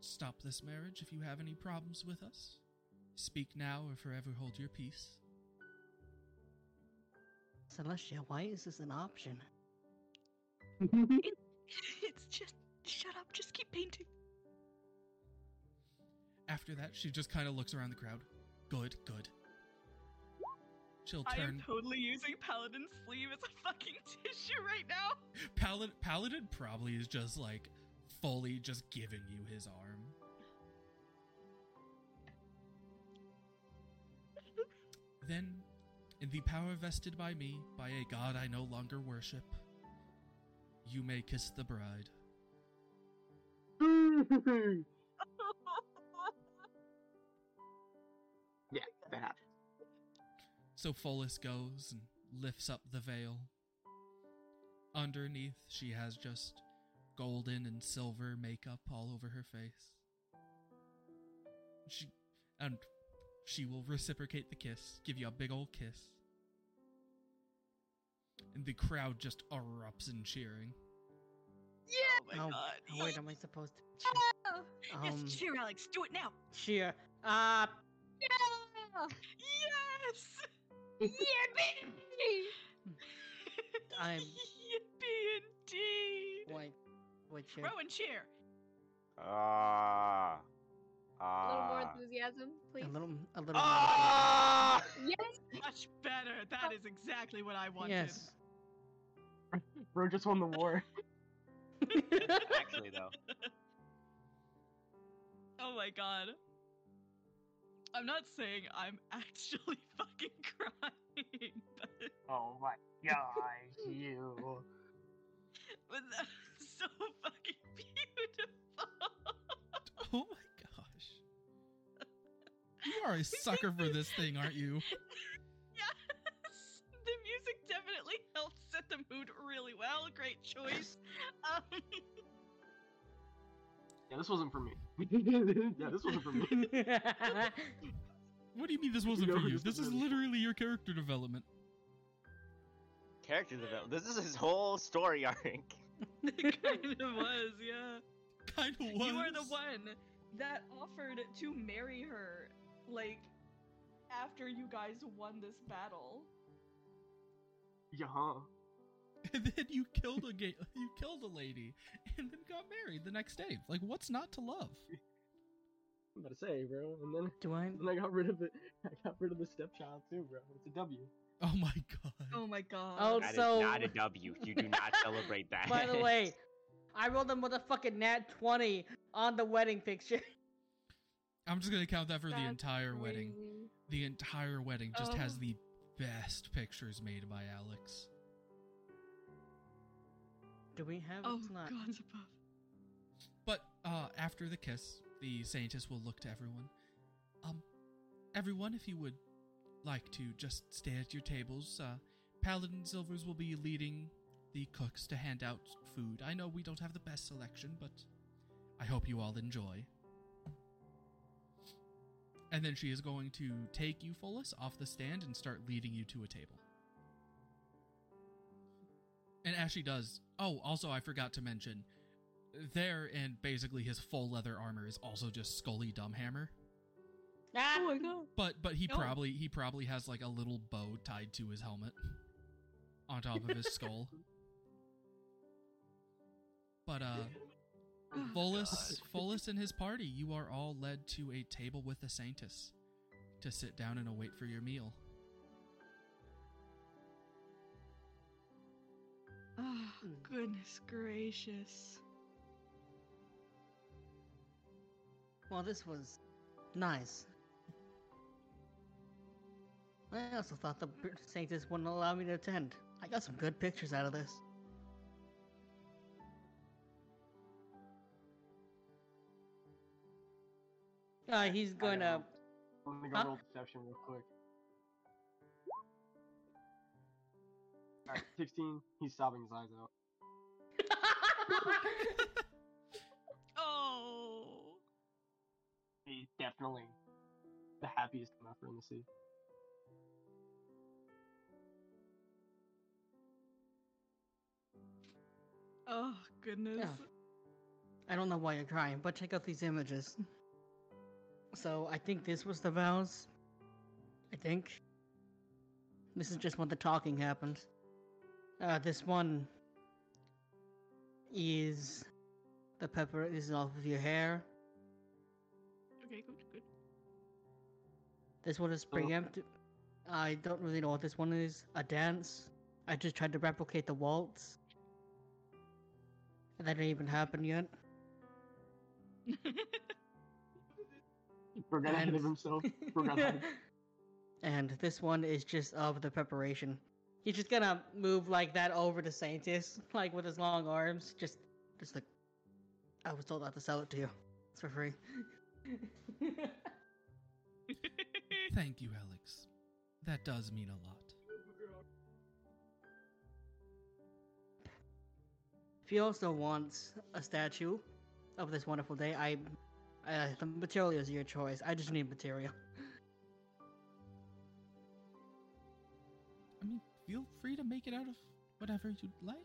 stop this marriage, if you have any problems with us, speak now or forever hold your peace. Celestia, why is this an option? It's just shut up. Just keep painting. After that, she just kind of looks around the crowd. Good, good. She'll I am totally using Paladin's sleeve as a fucking tissue right now. Paladin, Paladin probably is just like fully just giving you his arm. then, in the power vested by me, by a god I no longer worship, you may kiss the bride. yeah, that happens. So Follis goes and lifts up the veil. Underneath, she has just golden and silver makeup all over her face. She and she will reciprocate the kiss, give you a big old kiss. And the crowd just erupts in cheering. Yeah. Oh my Oh, god. oh, wait, am I supposed to cheer? yes, Um, cheer, Alex. Do it now. cheer. Uh, Yeah! Yes! Yippee! I'm- Yippee indeed! wait, wait, cheer. Rowan, cheer! Ah. A little more Ah. enthusiasm, please. A little, a little. more Ah! Yes! Much better. That is exactly what I wanted. Yes. Bro just won the war. Actually, though. Oh my god. I'm not saying I'm actually fucking crying, but, Oh my gosh, you. but that was so fucking beautiful. Oh my gosh. You are a sucker for this thing, aren't you? yes! The music definitely helped set the mood really well. Great choice. Yeah, this wasn't for me. yeah, this wasn't for me. What do you mean this wasn't for you? this This is is literally your character development. Character development. This is his whole story arc. it kind of was, yeah. Kind of was. You are the one that offered to marry her, like, after you guys won this battle. yeah, huh? And then you killed a ga- you killed a lady, and then got married the next day. Like, what's not to love? I'm about to say, bro. And then, Do I? then I got rid of it. I got rid of the stepchild too, bro. It's a W. Oh my god. Oh my god. Oh, That is So- not a W. You do not celebrate that. By the way, I rolled a motherfucking nat twenty on the wedding picture. I'm just gonna count that for the That's entire wedding. The entire wedding just has Oh. the best pictures made by Alex. Do we have? Oh, it's not. gods above. But uh, after the kiss, the Saintess will look to everyone. Um, everyone, if you would like to just stay at your tables, uh, Paladin Silvers will be leading the cooks to hand out food. I know we don't have the best selection, but I hope you all enjoy. And then she is going to take you, Follis, off the stand and start leading you to a table. And as she does, oh, also I forgot to mention, there and basically his full leather armor is also just Scully Dumbhammer. Ah! Oh my god. But but he Oh. probably he probably has like a little bow tied to his helmet on top of his skull. But uh Oh, Follis Follis and his party, you are all led to a table with the Saintess to sit down and await for your meal. Oh, goodness gracious. Well, this was nice. I also thought the Br- Saints wouldn't allow me to attend. I got some good pictures out of this. Uh, he's going to. I'm gonna go Huh? roll deception real quick. Alright, 16. He's sobbing his eyes out. Oh. He's definitely the happiest member in the sea. Oh, goodness. Yeah. I don't know why you're crying, but check out these images. So I think this was the vows. I think. This is just when the talking happened. Uh, this one is the pepper. This is off of your hair. Okay, good, good. This one is preempt. I don't really know what this one is. A dance. I just tried to replicate the waltz. And that didn't even happen yet. Forgot ahead of himself. Forgot and this one is just of the preparation. He's just gonna move like that over to Saintess, like with his long arms. Just, just like, I was told not to sell it to you. It's for free. Thank you, Alex. That does mean a lot. if he also wants a statue of this wonderful day, I, uh, the material is your choice. I just need material. Feel free to make it out of whatever you'd like.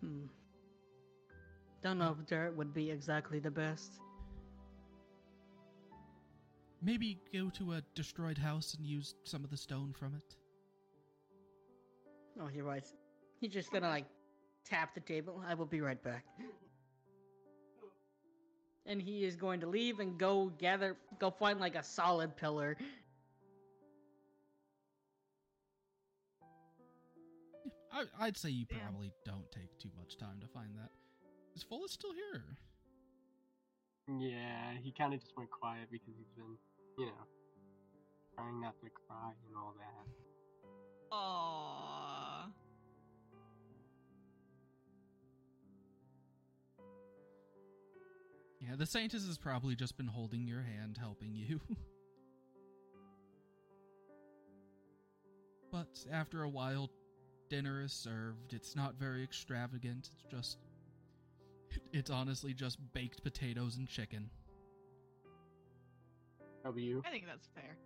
Hmm. Don't know if dirt would be exactly the best. Maybe go to a destroyed house and use some of the stone from it. Oh, you're right. He's just gonna like tap the table. I will be right back. And he is going to leave and go gather, go find like a solid pillar. I, I'd say you Damn. probably don't take too much time to find that. Is Full still here? Yeah, he kind of just went quiet because he's been, you know, trying not to cry and all that. Aww. Yeah, the Saintess has probably just been holding your hand, helping you. but after a while, dinner is served. It's not very extravagant. It's just. It's honestly just baked potatoes and chicken. How about you? I think that's fair.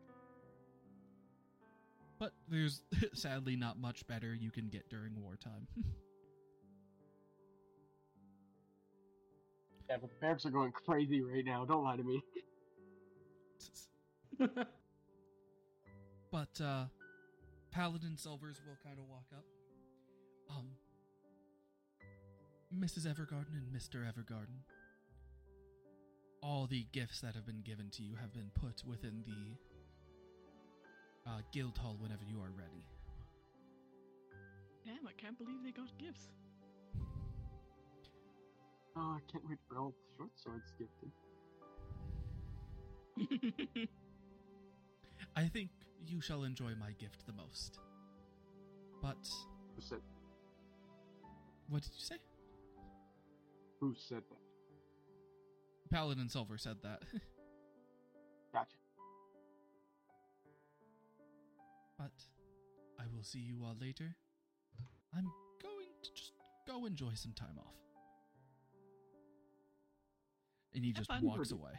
But there's sadly not much better you can get during wartime. Yeah, but the parents are going crazy right now. Don't lie to me. but uh Paladin Silvers will kind of walk up. Mrs. Evergarden and Mr. Evergarden. All the gifts that have been given to you have been put within the uh, guild hall whenever you are ready. Damn, I can't believe they got gifts. Oh, I can't wait for all the short swords gifted. I think you shall enjoy my gift the most. But Who said? what did you say? Who said that? Paladin Silver said that. Gotcha. but I will see you all later. I'm going to just go enjoy some time off. And he Have just fun. walks away.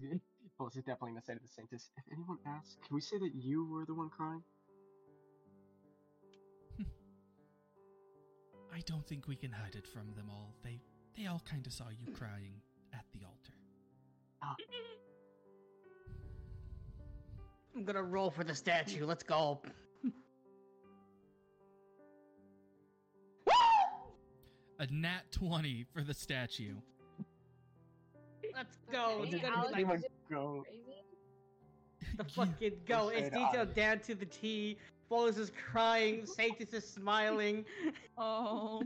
Well, this is definitely gonna say to the Saintess. If anyone asks, can we say that you were the one crying? I don't think we can hide it from them all. They they all kind of saw you hmm. crying at the altar. Ah. I'm gonna roll for the statue. Let's go. A nat 20 for the statue. Let's go. Okay, It's gonna be like go? crazy. the fucking go. It's detailed down to the T. Follis is crying. Saintess is smiling. Oh.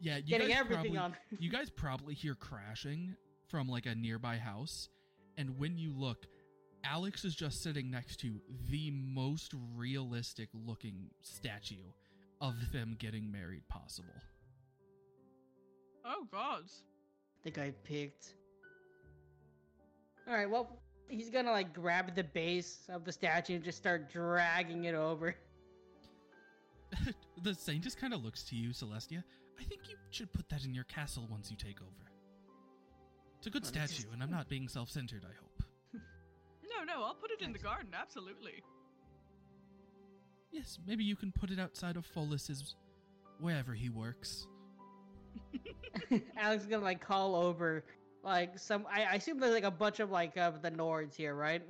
Yeah, you getting guys everything probably, on. you guys probably hear crashing from like a nearby house, and when you look, Alex is just sitting next to the most realistic looking statue of them getting married possible. Oh God! I think I picked. All right. Well, he's gonna like grab the base of the statue and just start dragging it over. the saint just kind of looks to you, Celestia. I think you should put that in your castle once you take over. It's a good Well, this is- statue, and I'm not being self-centered. I hope. No, no, I'll put it in the garden, absolutely. Yes, maybe you can put it outside of Follis's wherever he works. Alex is gonna like call over like some. I, I assume there's like a bunch of like of the Nords here, right?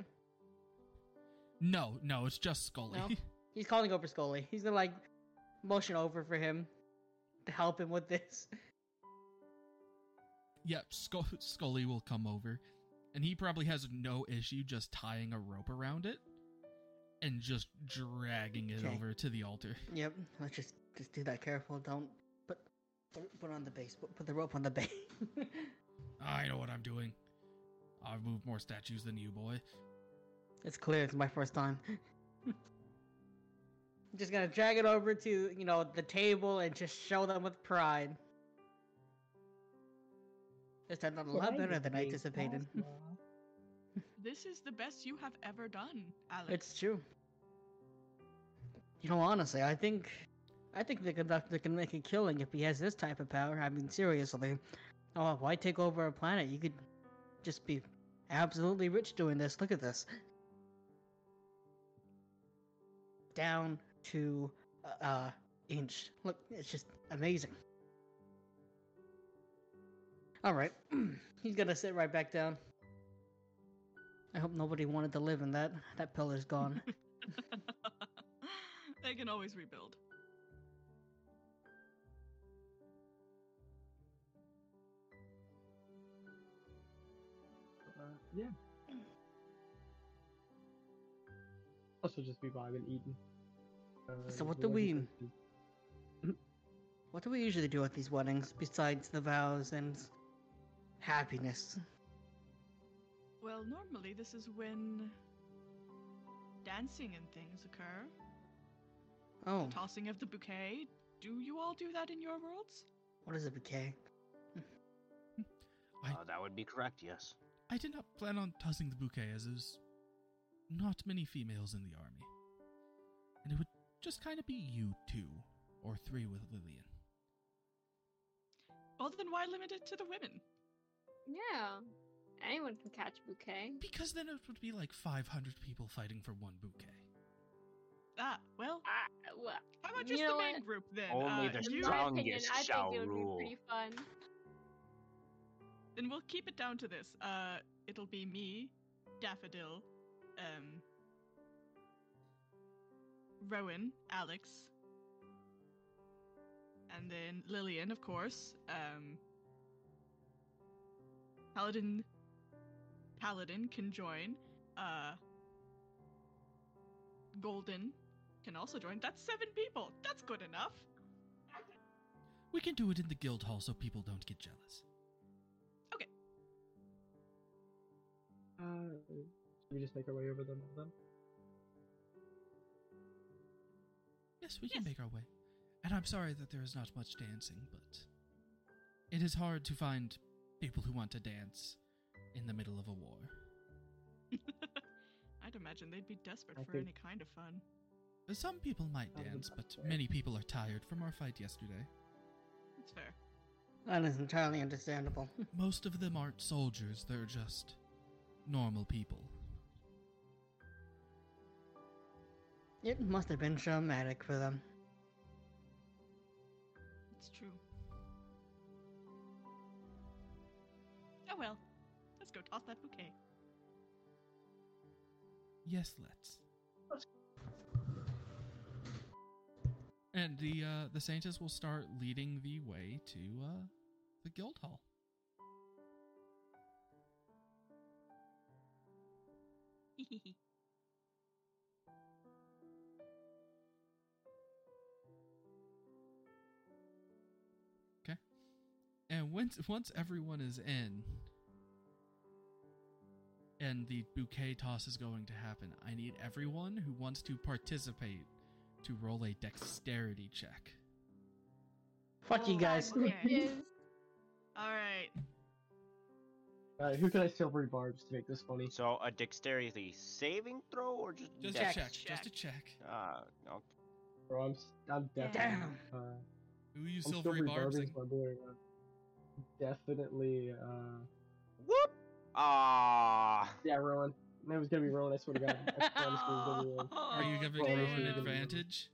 No, no, it's just Scully. No? He's calling over Scully. He's gonna like motion over for him to help him with this. yep, Scu- Scully will come over, and he probably has no issue just tying a rope around it and just dragging it Okay. over to the altar. Yep. Let's just just do that. Careful. Don't put put, put on the base. Put, put the rope on the base. I know what I'm doing. I've moved more statues than you, boy. it's clear. It's my first time. I'm just gonna drag it over to you know the table and just show them with pride. This turned out a lot better than I anticipated. This is the best you have ever done, Alex. It's true. You know, honestly, I think, I think the conductor can make a killing if he has this type of power. I mean, seriously. Oh, why take over a planet? You could just be absolutely rich doing this. Look at this. Down to uh inch. Look, it's just amazing. All right, he's gonna sit right back down. I hope nobody wanted to live in that. That pillar's gone. they can always rebuild. Yeah. Also, just be vibing, eating. Uh, So what do we- services. what do we usually do at these weddings besides the vows and happiness? Well, normally this is when dancing and things occur. Oh, Tossing of the bouquet. Do you all do that in your worlds? what is a bouquet? I- Uh, that would be correct, yes. I did not plan on tossing the bouquet as there's not many females in the army. And it would just kind of be you two or three with Lillian. Well, then why limit it to the women? Yeah. Anyone can catch a bouquet. Because then it would be like 500 people fighting for one bouquet. Ah, well, Ah, well, how about You just know the main what? group then? Only uh, the you, in my opinion, strongest I shall think it would rule. Then we'll keep it down to this. Uh, it'll be me, Daffodil, um, Rowan, Alex, and then Lillian, of course. Um, Paladin, Paladin can join. Uh, Golden can also join. That's seven people. That's good enough. We can do it in the guild hall so people don't get jealous. Uh, should we just make our way over them then? Yes, we can make our way. And I'm sorry that there is not much dancing, but it is hard to find people who want to dance in the middle of a war. I'd imagine they'd be desperate I for think- any kind of fun. Some people might Sounds dance, but fair. many people are tired from our fight yesterday. It's fair. That is entirely understandable. Most of them aren't soldiers, they're just normal people. it must have been traumatic for them. It's true. Oh well. Let's go toss that bouquet. Yes, let's. And the uh, the Saints will start leading the way to uh, the guild hall. And once once everyone is in, and the bouquet toss is going to happen, I need everyone who wants to participate to roll a dexterity check. Fuck you Oh, guys. okay. All right. Alright, who can I silvery barbs to make this funny? So a dexterity saving throw or just Just dex- a check, check. just a check. Uh, no. Bro, I'm, s- I'm definitely. Damn. Uh, Who are you I'm silvery silvery barbsing? barbing my boy. Uh, definitely. Uh, Whoop! Ah. yeah, Rowan. It was gonna be Rowan. I swear to God. I promise it was gonna be Rowan. Are you giving Well, Rowan yeah. advantage?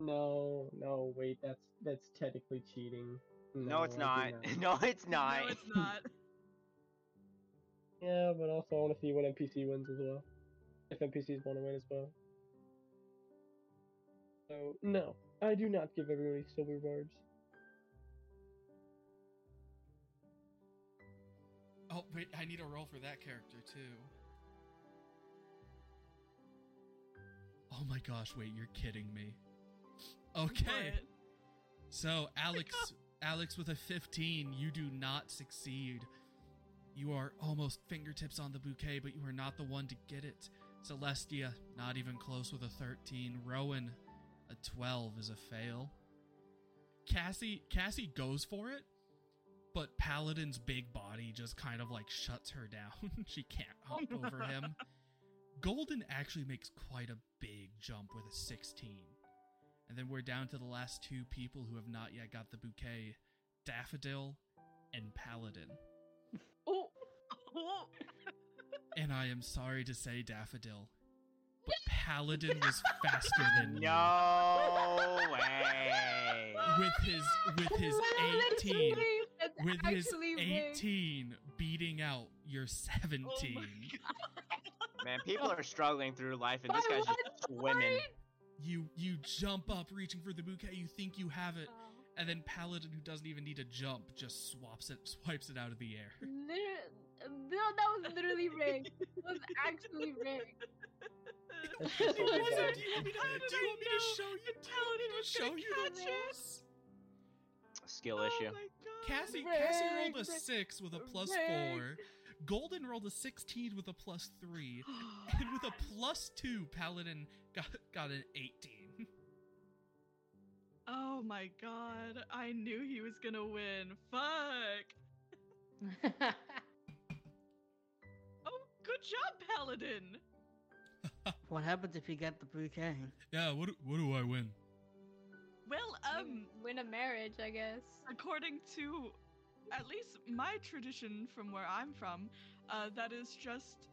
No, no, wait. That's that's technically cheating. No, it's I not. No, it's not. No, it's not. Yeah, but also I want to see what NPC wins as well. If NPCs want to win as well. So no, I do not give everybody silver barbs. Oh wait, I need a roll for that character too. Oh my gosh, wait, you're kidding me. Okay. What? So Alex Alex with a 15, you do not succeed. You are almost fingertips on the bouquet, but you are not the one to get it. Celestia, not even close with a 13. Rowan, a 12 is a fail. Cassie Cassie goes for it, but Paladin's big body just kind of like shuts her down. she can't hop over him. Golden actually makes quite a big jump with a 16. And then we're down to the last two people who have not yet got the bouquet Daffodil and Paladin. Oh. And I am sorry to say, Daffodil, but Paladin was faster than you. No way. With his with his 18 brave. That's with his actually brave. 18 beating out your 17. Oh Man, people are struggling through life, and this guy's just one swimming. Point. You you jump up reaching for the bouquet, you think you have it, Oh. and then Paladin who doesn't even need to jump just swaps it swipes it out of the air. Literally, no, that was literally rigged. It was actually rigged. That's just Do you want me to- do you want me to- How did do you I want me to know show you? the Do you want me Paladin to show you the catch it? rules? Skill oh issue. my god. Cassie Cassie rolled a Rigged. six with a plus Rigged. four. Golden rolled a sixteen with a plus three. And with a plus two, Paladin got got an eighteen. Oh my god. I knew he was gonna win. Fuck. Oh, good job, Paladin. what happens if you get the bouquet? Yeah, what what do I win? Well, um, win a marriage, I guess. according to at least my tradition from where I'm from, uh, that is just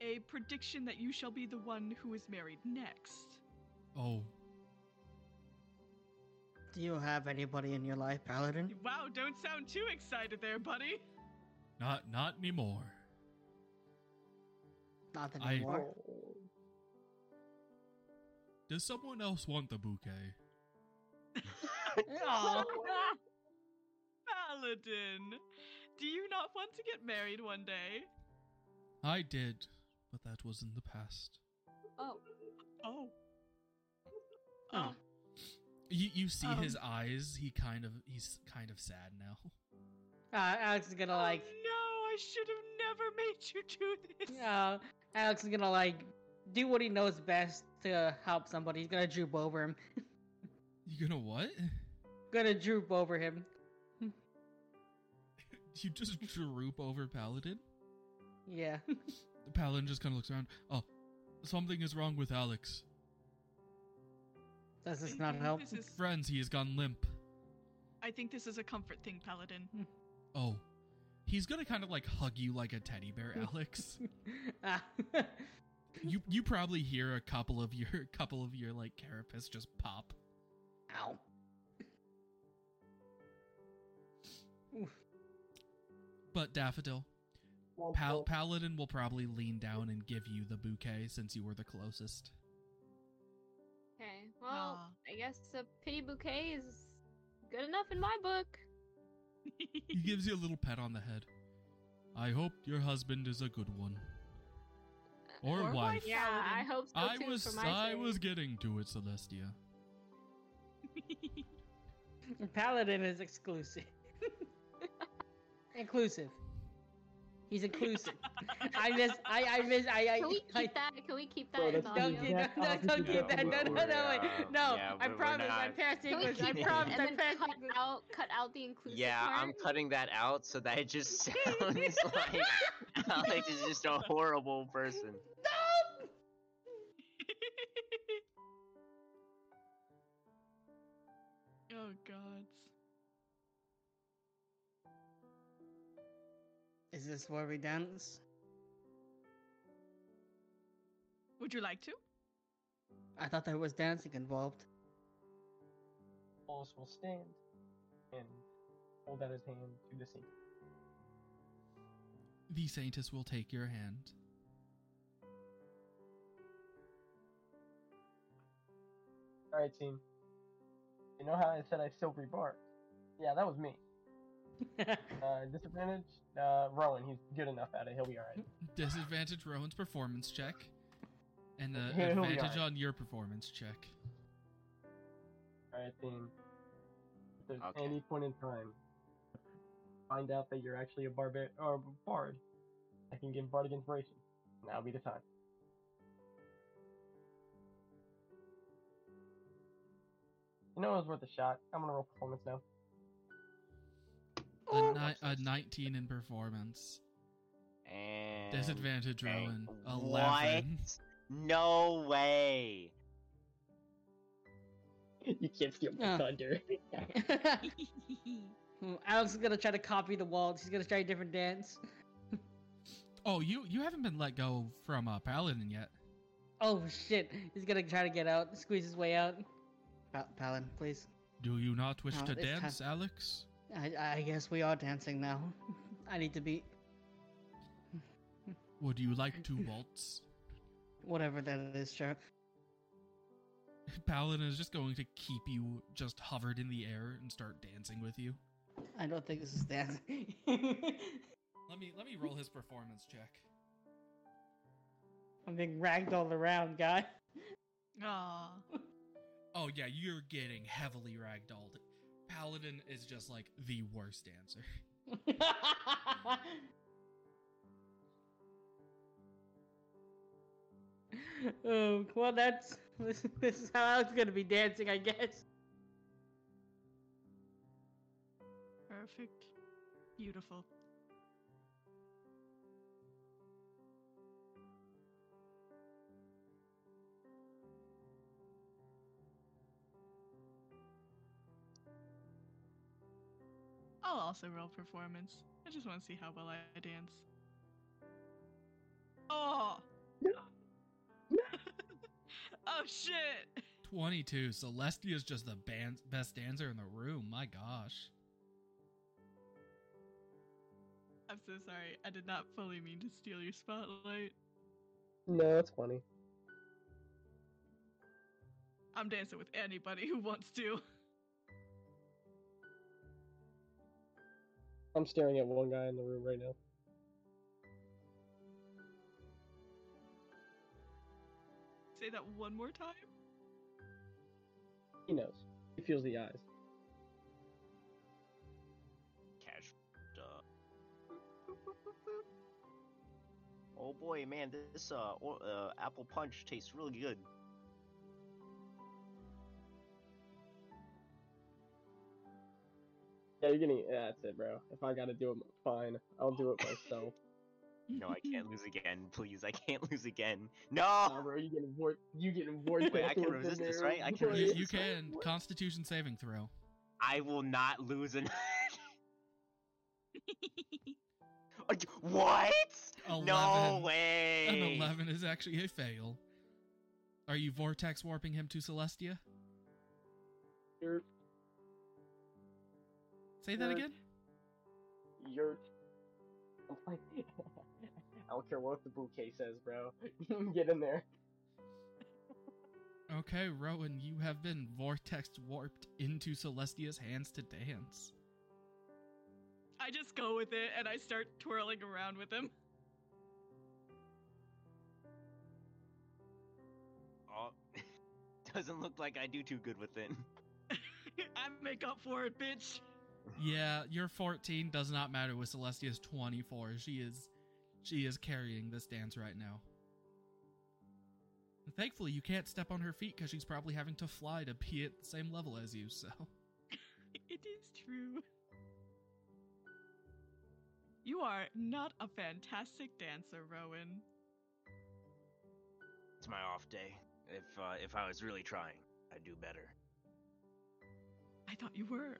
a prediction that you shall be the one who is married next. Oh, Do you have anybody in your life, Paladin? Wow, don't sound too excited there, buddy. not not anymore. Not I- anymore. Does someone else want the bouquet? Aw. Paladin, do you not want to get married one day? I did, but that was in the past. oh, Oh. Oh. You you see his Um. eyes. He kind of he's kind of sad now. Uh, Alex is gonna like. oh no, I should have never made you do this. Uh, Alex is gonna like do what he knows best to help somebody. He's gonna droop over him. You gonna what? gonna droop over him. You just droop over Paladin. Yeah. The Paladin just kind of looks around. Oh, something is wrong with Alex. Does this I not think help? This is, Friends, he has gone limp. I think this is a comfort thing, Paladin. Oh, he's gonna kind of like hug you like a teddy bear, Alex. Ah. you you probably hear a couple of your couple of your like carapace just pop. Ow. Oof. But Daffodil, Pal- Paladin will probably lean down and give you the bouquet since you were the closest. okay. Well, Aw. I guess a pity bouquet is good enough in my book. He gives you a little pat on the head. I hope your husband is a good one. Uh, or, Or wife. wife. Yeah, I hope so I too. was for my I sake. was getting to it, Celestia. Paladin is exclusive. inclusive. He's inclusive. I miss. I. I miss. I. I. Can we I keep that? Can we keep that Bro, in don't audio? keep that. No, Exact don't keep that. No, opposite no, no, wait. No, yeah, I we're- we're promise. I not- passed Can we English. keep I promise. I then passed cut English. out, cut out the inclusive Yeah, I'm cutting that out so that it just sounds like Alex is just a horrible person. No! oh gods. Is this where we dance? Would you like to? I thought there was dancing involved. Follis will stand and hold out his hand to the saint. The Saintess will take your hand. Alright, team. You know how I said I silvery bar? Yeah, that was me. Uh, disadvantage? Uh, Rowan, he's good enough at it. He'll be alright. Disadvantage Rowan's performance check. And uh, advantage alright. on your performance check. Alright, team. If there's Okay. any point in time, find out that you're actually a barbar or bard, I can give bardic inspiration. Now'll be the time. You know it was worth a shot. I'm gonna roll performance now. A, Oh, ni- a 19 in performance. And Disadvantage okay, Rowan. What? 11. No way. you can't steal my Yeah. thunder. Hmm, Alex is gonna try to copy the waltz. He's gonna try a different dance. Oh, you you haven't been let go from uh, Paladin yet. Oh shit! He's gonna try to get out, squeeze his way out. Pa- Palin, please. Do you not wish No, to it's time- dance, Alex? I, I guess we are dancing now. I need to be Would you like to waltz? whatever that is, sure. Paladin is just going to keep you just hovered in the air and start dancing with you. I don't think this is dancing. Let me let me roll his performance check. I'm being ragdolled around, guy. Aw. Oh yeah, you're getting heavily ragdolled. Paladin is just like the worst dancer. oh, well, that's this, this is how I was gonna be dancing, I guess. Perfect. Beautiful. I'll also roll performance. I just want to see how well I dance. Oh! oh shit! 22. Celestia is just the band- best dancer in the room. My gosh. I'm so sorry. I did not fully mean to steal your spotlight. No, it's funny. I'm dancing with anybody who wants to. I'm staring at one guy in the room right now. Say that one more time. He knows. He feels the eyes. Cash. Duh. Oh boy, man, this uh, or, uh apple punch tastes really good. Yeah, you're getting. Yeah, that's it, bro. If I gotta do it, fine. I'll do it myself. No, I can't lose again. Please, I can't lose again. No. Nah, bro, you getting vor- You getting vortex. Wait, I can within resist this, right? I can boy. You, resist you this, right? can. Constitution saving throw. I will not lose an. what? No 11. way. An 11 is actually a fail. Are you vortex warping him to Celestia? You're, Say that Yurt. again? you're. Oh I'm like, I don't care what the bouquet says, bro. Get in there. Okay, Rowan, you have been vortex warped into Celestia's hands to dance. I just go with it and I start twirling around with him. Oh, doesn't look like I do too good with it. I make up for it, bitch. Yeah, your 14 does not matter with Celestia's 24. She is she is carrying this dance right now. Thankfully, you can't step on her feet because she's probably having to fly to be at the same level as you, so. It is true. You are not a fantastic dancer, Rowan. It's my off day. If uh, if I was really trying, I'd do better. I thought you were.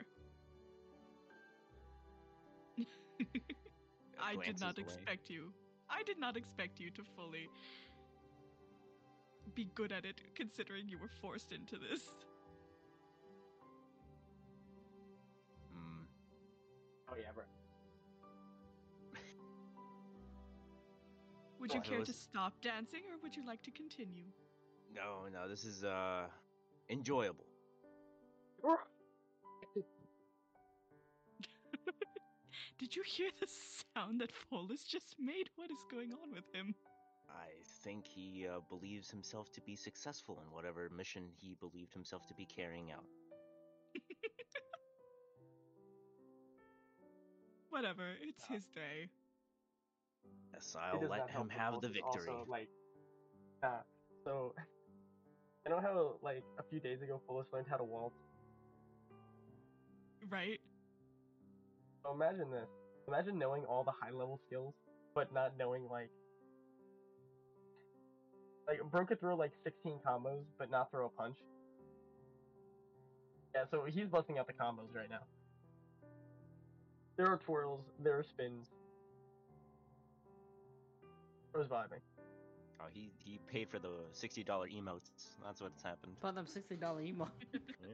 I did not away. expect you. I did not expect you to fully be good at it, considering you were forced into this. Mm, Oh yeah, bro. Would you Well, it care to stop dancing, or would you like to continue? no, no, this is uh enjoyable. Did you hear the sound that Follis just made? What is going on with him? I think he uh, believes himself to be successful in whatever mission he believed himself to be carrying out. Whatever, it's Uh, his day. Yes, I'll let him the have the victory. Also, like, uh, so I know how like a few days ago Follis learned how to waltz. Right? So imagine this. Imagine knowing all the high level skills, but not knowing like like Bro could throw like 16 combos, but not throw a punch. Yeah, so he's busting out the combos right now. There are twirls, there are spins. I was vibing. Oh, he he paid for the sixty dollar emotes. That's what's happened. Bought them sixty dollar emotes. Yeah.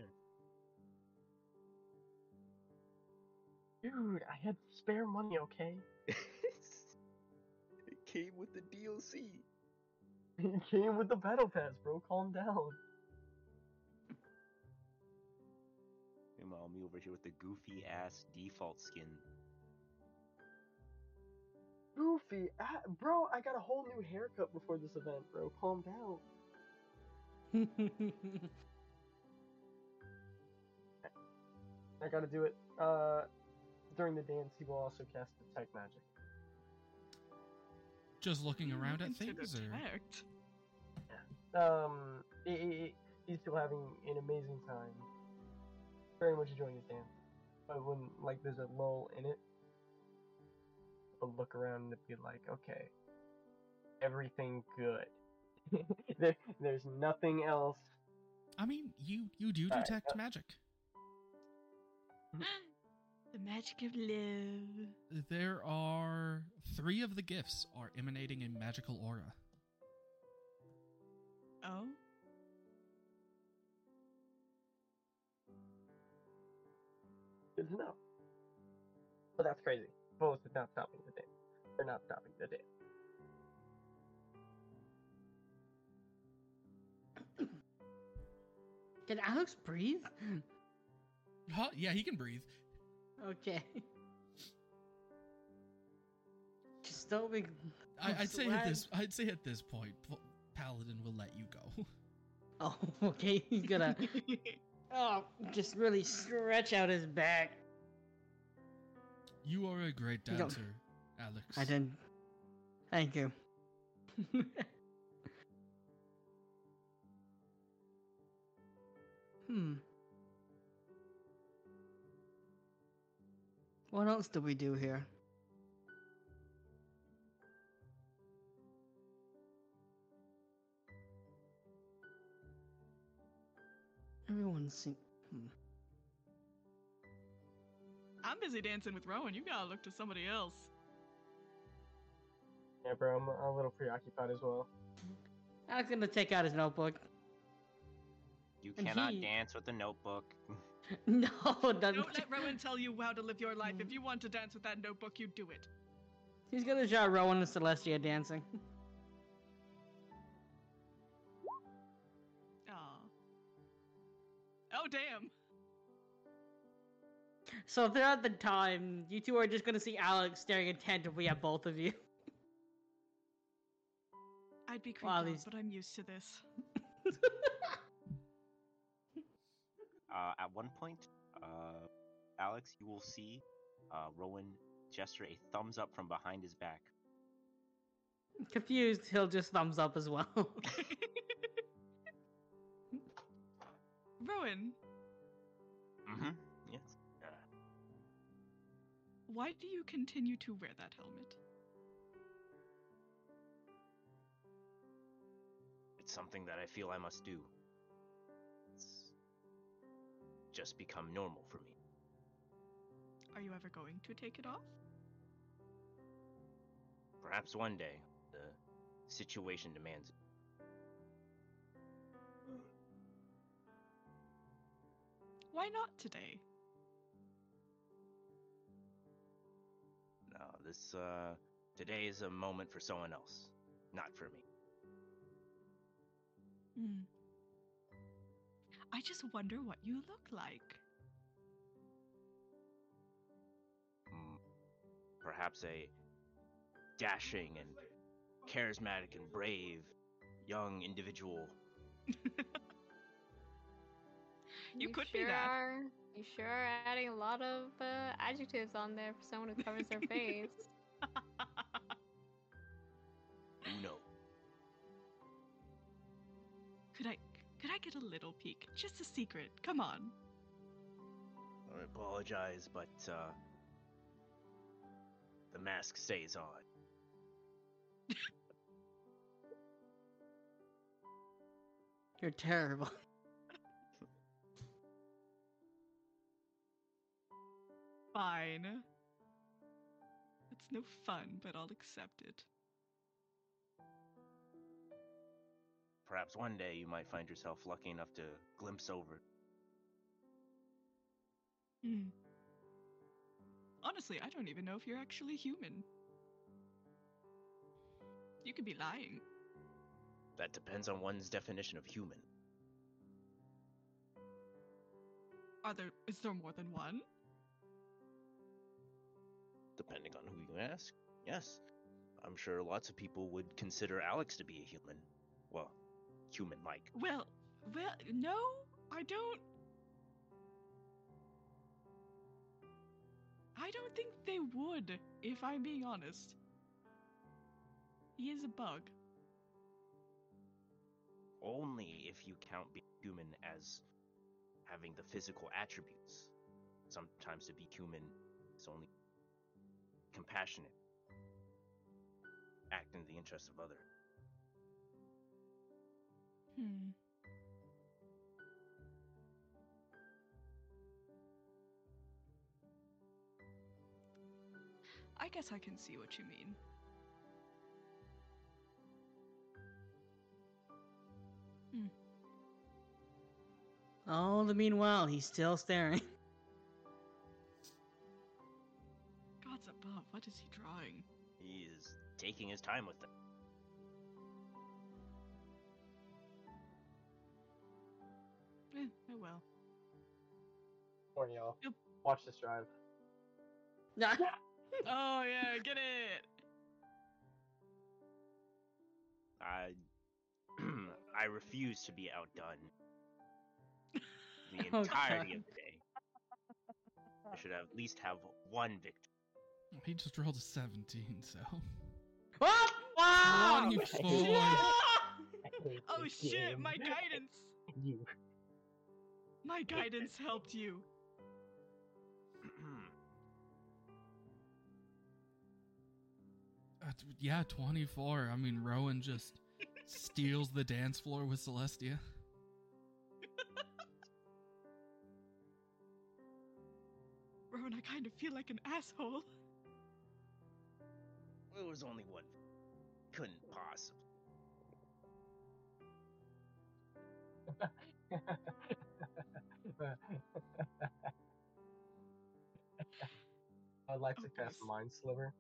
Dude, I had spare money, okay? it came with the DLC. It came with the battle pass, bro. Calm down. Meanwhile, me over here with the goofy ass default skin. Goofy, bro. I got a whole new haircut before this event, bro. Calm down. I gotta do it. Uh, during the dance, he will also cast detect magic. Just looking around at things, or detect. Um, i i i- he's still having an amazing time. Very much enjoying his dance. But when like there's a lull in it, he'll look around and be like, okay, everything good. there, there's nothing else. I mean, you you do Alright, detect uh, magic. the magic of love. There are three of the gifts are emanating a magical aura. Oh, Good to know. But that's crazy. Both is not stopping the dance. They're not stopping the dance. Can Alex breathe? Huh? Yeah, he can breathe. Okay. Just don't be. I, I'm I'd say at this I'd say at this point, Paladin will let you go. Oh, okay. He's gonna. oh, just really stretch out his back. You are a great You don't- dancer, Alex. I didn't. Thank you. hmm. What else do we do here? Everyone's sing. Hmm. I'm busy dancing with Rowan. You gotta look to somebody else. Yeah, bro, I'm a little preoccupied as well. Alex gonna take out his notebook. You And cannot he- dance with a notebook. no. Don't let Rowan tell you how to live your life. If you want to dance with that notebook, you do it. He's gonna show Rowan and Celestia dancing. Aw. Oh, damn. So throughout the time, you two are just gonna see Alex staring attentively at both of you. I'd be creeped Wow, out, but I'm used to this. Uh, at one point, uh, Alex, you will see uh, Rowan gesture a thumbs up from behind his back. Confused, he'll just thumbs up as well. Rowan, Mm-hmm. Yes. Uh, why do you continue to wear that helmet? it's something that I feel I must do. Just become normal for me. Are you ever going to take it off? Perhaps one day, the situation demands it. Why not today? No, this, uh, today is a moment for someone else, not for me. Hmm. I just wonder what you look like. Mm, perhaps a dashing and charismatic and brave young individual. You could be that. Are, you sure are adding a lot of uh, adjectives on there for someone who covers their face. could I get a little peek? Just a secret. Come on. I apologize, but uh, the mask stays on. You're terrible. Fine. It's no fun, but I'll accept it. Perhaps one day you might find yourself lucky enough to glimpse over. Hmm. Honestly, I don't even know if you're actually human. You could be lying. That depends on one's definition of human. Are there is there more than one? Depending on who you ask. Yes. I'm sure lots of people would consider Alex to be a human. Well, human like. Well, well, no, I don't. I don't think they would, if I'm being honest. He is a bug. Only if you count being human as having the physical attributes. Sometimes to be human is only compassionate, act in the interest of others. Hmm. I guess I can see what you mean. Hmm. All the meanwhile, he's still staring. Gods above, what is he drawing? He is taking his time with them. Eh, oh well. Warn y'all. Yep. Watch this drive. Oh yeah, get it! I I refuse to be outdone. The Oh, entirety God. of the day. I should at least have one victory. He just rolled a 17, so. What? Wow! 24. Oh shit, my guidance! You. My guidance helped you. Uh, t- yeah, 24. I mean, Rowan just steals the dance floor with Celestia. Rowan, I kind of feel like an asshole. it was only one. Couldn't possibly. I'd like to Oh, cast please. Mind Sliver.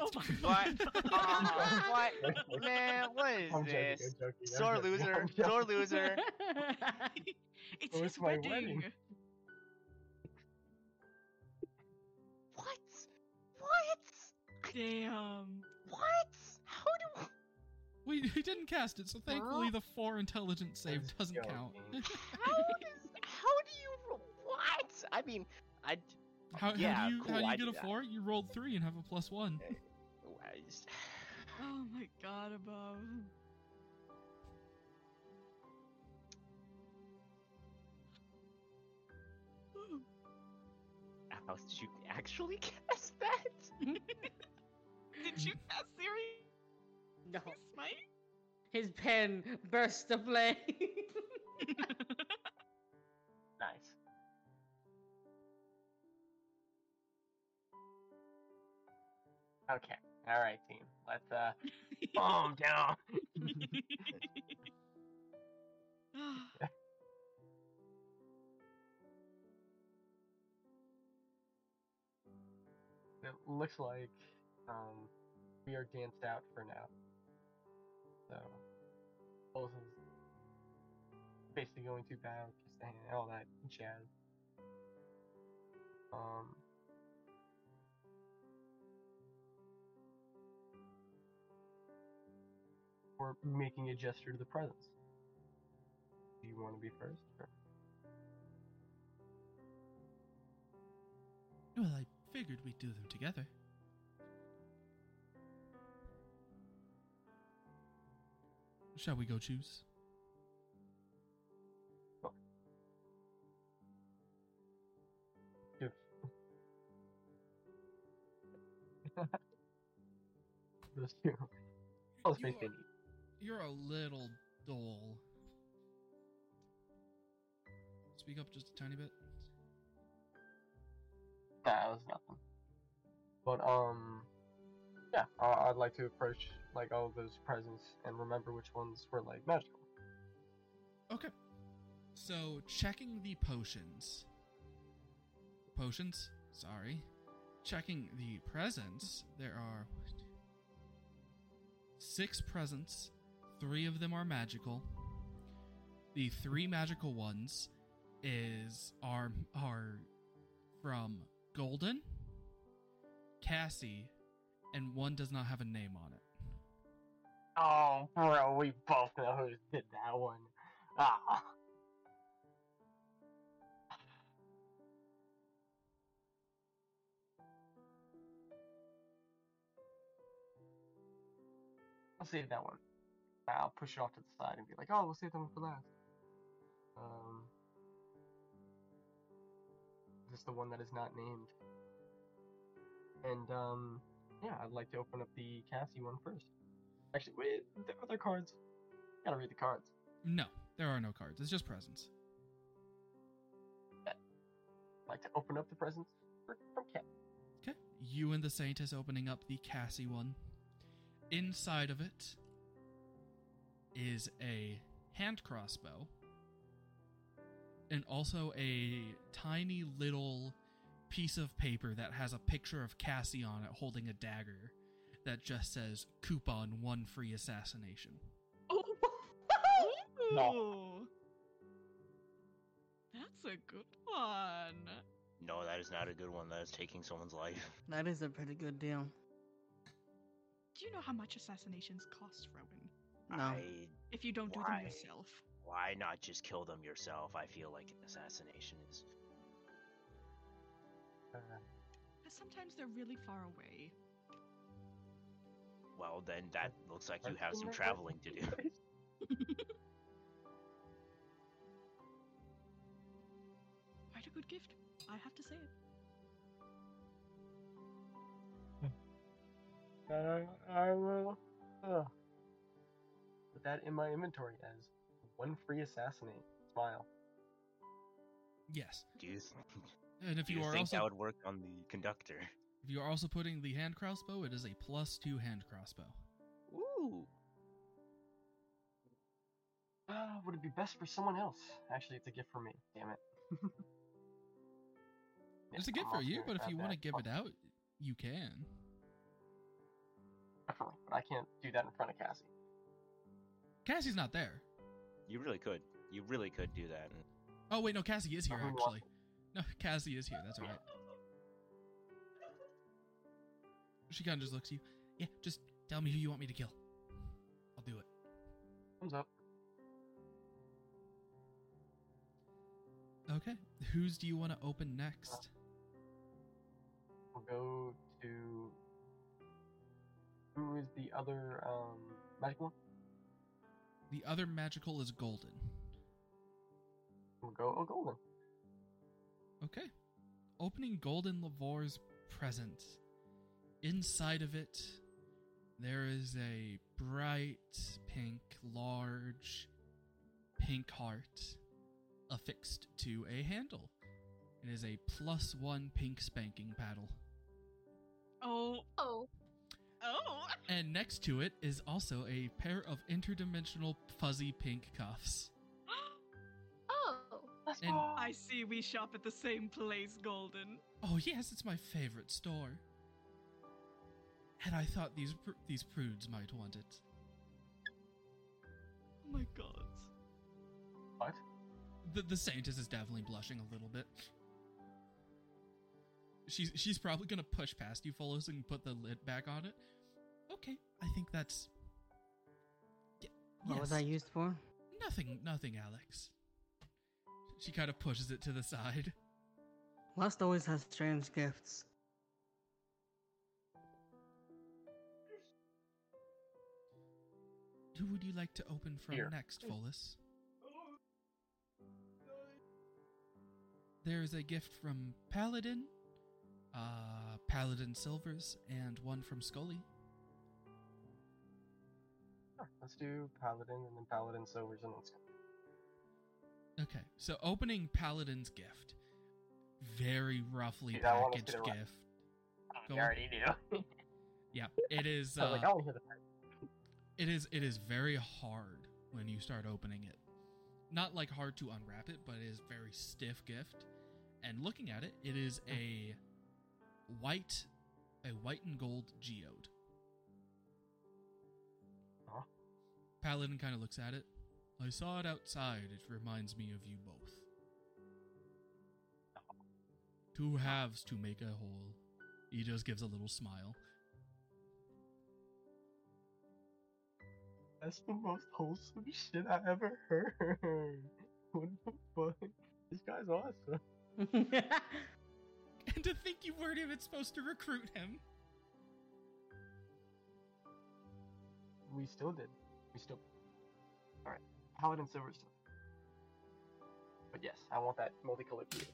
Oh my What? god. What? Man, what is I'm this? I'm joking, I'm Sore joking, loser, I'm sore loser. it's It his my wedding. wedding. What? What? Damn. What? How do? We, we didn't cast it, so thankfully the 4 intelligence save doesn't count. How does? How do you? What? I mean, I. how, yeah, how do you, cool, how do I get do a that. 4? You rolled 3 and have a plus 1. I just- Oh my god above. How did you actually cast that? Did you cast Siri no. Smite? His pen burst to flame. Nice. Okay. All right, team. Let's uh calm down. It looks like um we are danced out for now. So of basically going to bow, hand, all that jazz. Um We're making a gesture to the presence. Do you want to be first? Or? Well, I figured we'd do them together. Shall we go choose? Those two. You are. You're a little dull. Speak up just a tiny bit. Nah, that was nothing. But um, yeah, I- I'd like to approach like all of those presents and remember which ones were like magical. Okay. So, checking the potions. Potions? Sorry. Checking the presents. There are six presents. Three of them are magical. The three magical ones is are are from Golden, Cassie, and one does not have a name on it. Oh, bro, we both know who did that one. Ah. I'll save that one. I'll push it off to the side and be like, oh, we'll save that one for last. Um, just the one that is not named. And um, yeah, I'd like to open up the Cassie one first. Actually, wait, the other cards. Gotta read the cards. No, there are no cards. It's just presents. I'd like to open up the presents for, from Cat. Okay. You and the Saintess is opening up the Cassie one. Inside of it is a hand crossbow and also a tiny little piece of paper that has a picture of Cassie on it holding a dagger that just says coupon one free assassination. Oh. No. That's a good one. No, that is not a good one. That is taking someone's life. That is a pretty good deal. Do you know how much assassinations cost, Rowan? No. I, If you don't do Why? them yourself. why not just kill them yourself? I feel like an assassination is. Uh, Because sometimes they're really far away. Well, then that looks like you have some traveling to do. Quite a good gift. I have to say it. Uh, I will uh, put that in my inventory as one free assassinate. Smile. Yes. Do you, And if do you, you are think also that would work on the conductor? if you are also putting the hand crossbow, it is a plus 2 hand crossbow. Ooh. Uh, would it be best for someone else? Actually, it's a gift for me. Damn it. It's a gift I'm for you, but if you want to give it out, you can. Definitely, but I can't do that in front of Cassie. Cassie's not there. You really could. You really could do that. Oh wait, no, Cassie is here actually. No, Cassie is here. That's alright. She kind of just looks at you. Yeah, just tell me who you want me to kill. I'll do it. Thumbs up. Okay. Whose do you want to open next? We'll go to. Who is the other um magic one? The other magical is golden. We'll go. Oh, golden. Okay. Opening Golden Lavor's present. Inside of it, there is a bright pink, large pink heart affixed to a handle. It is a plus one pink spanking paddle. Oh, Oh, oh! And next to it is also a pair of interdimensional fuzzy pink cuffs. oh. Let's And- go. I see we shop at the same place, Golden. Oh yes, it's my favorite store. And I thought these pr- these prudes might want it. Oh my god. What? The the Saintess is definitely blushing a little bit. She's she's probably gonna push past you, Follis, and put the lid back on it. Okay, I think that's. Yeah, What was yes. that used for? Nothing, nothing, Alex. She kind of pushes it to the side. Lust always has strange gifts. Who would you like to open from Here. next, Follis? There is a gift from Paladin, uh, Paladin Silvers, and one from Scully. Sure, let's do paladin and then paladin silvers and then silver. Okay, so opening Paladin's gift. Very roughly Dude, packaged see the ra- gift. You Go already do. Yeah, it is. Uh, I like, I hear the it is. It is very hard when you start opening it. not like hard to unwrap it, but it is very stiff gift. And looking at it, it is a white, a white and gold geode. Huh? Paladin kind of looks at it. I saw it outside. It reminds me of you both. Two halves to make a whole. He just gives a little smile. That's the most wholesome shit I ever heard. What the fuck? This guy's awesome. And to think you weren't even supposed to recruit him. We still did. We still. Alright. Paladin Silverstone. But yes, I want that multicolored geode.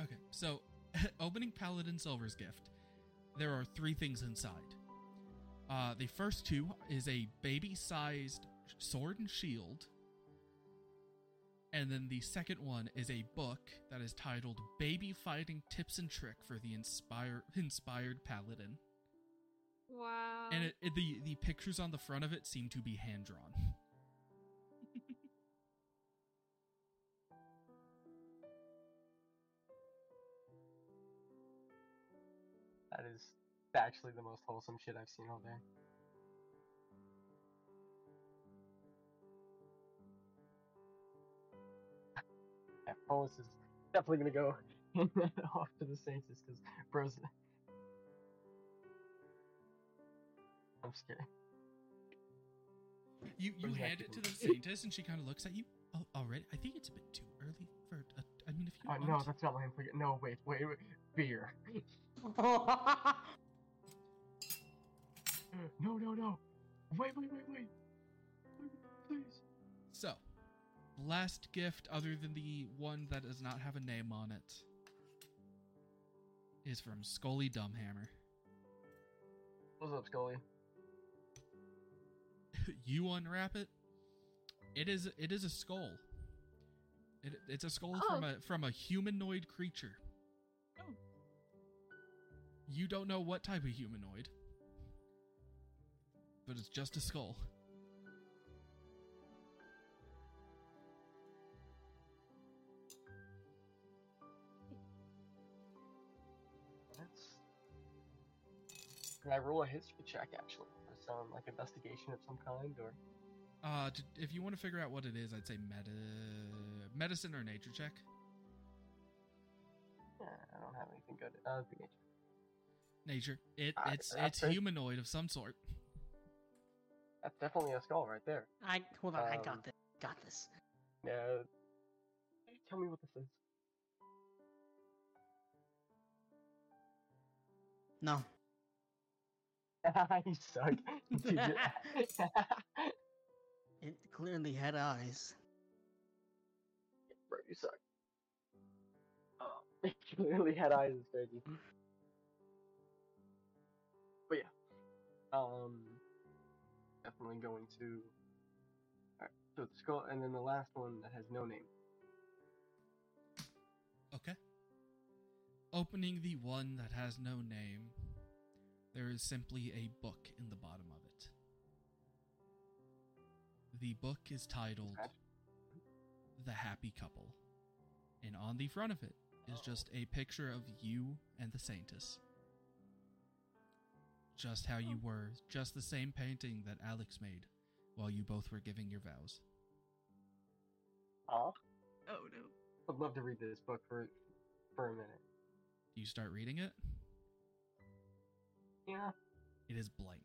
Okay, so opening Paladin Silver's gift, there are three things inside. Uh, the first two is a baby-sized sword and shield, and then the second one is a book that is titled "Baby Fighting Tips and Trick for the Inspire Inspired Paladin," Wow. and it, it- the the pictures on the front of it seem to be hand drawn. That is actually the most wholesome shit I've seen all day. Yeah, Follis is definitely gonna go off to the Saints because bros. I'm scared. You you hand it to the Saintess, and she kind of looks at you. Oh, already? I think it's a bit too early for. A, I mean, if you Uh, want. no, that's not my implicate. No, wait, wait, wait. Beer. No, no, no. Wait, wait, wait, wait. Please. So, last gift, other than the one that does not have a name on it, is from Scully Dumbhammer. What's up, Scully? you unwrap it. It is it is a skull. It, it's a skull from Oh. a from a humanoid creature. Oh. You don't know what type of humanoid, but it's just a skull. Can I roll a history check actually for some like investigation of some kind, or Uh, to, if you want to figure out what it is, I'd say meta medicine or nature check. yeah, I don't have anything good. Uh, good nature. Nature. It Ah, it's it's pretty- humanoid of some sort. That's definitely a skull right there. I hold on. I Um, got this. Got this. Yeah. Tell me what this is. No. you suck. Dude, It clearly had eyes. Bro, you suck. Oh, it clearly had eyes, it's crazy. But yeah. Um definitely going to Alright, so the skull and then the last one that has no name. Okay. Opening the one that has no name, there is simply a book in the bottom of it. The book is titled The Happy Couple, and on the front of it is Oh. just a picture of you and the Saintess. Just how you oh. were, just the same painting that Alex made while you both were giving your vows. Aw. Oh no. I'd love to read this book for for a minute. Do you start reading it? Yeah. It is blank.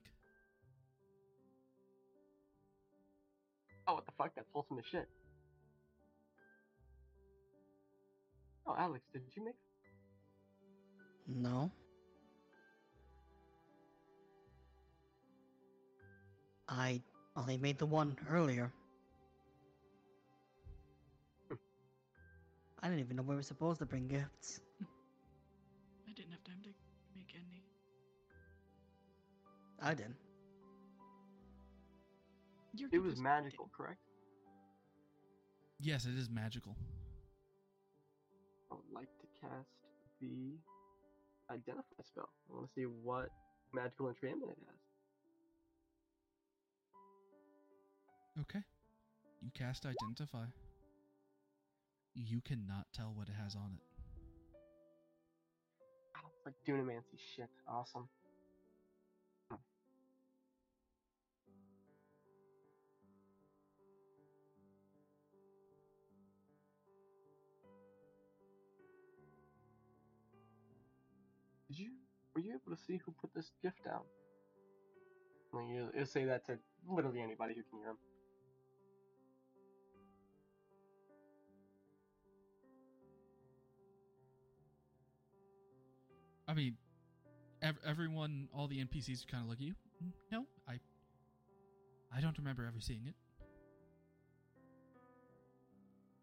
Oh, what the fuck? That's wholesome as shit. Oh, Alex, did you make? No. I only made the one earlier. Hmm. I didn't even know we were supposed to bring gifts. I didn't have time to make any. I did. Your It was magical, correct? Yes, it is magical. I would like to cast the identify spell. I want to see what magical enchantment it has. Okay. You cast Identify. You cannot tell what it has on it. Oh, it's like Dunamancy shit. Awesome. Were you able to see who put this gift down? Like, you you'll say that to literally anybody who can hear him. I mean, ev- everyone, all the NPCs kind of look at you. "Mm, No, I, I don't remember ever seeing it.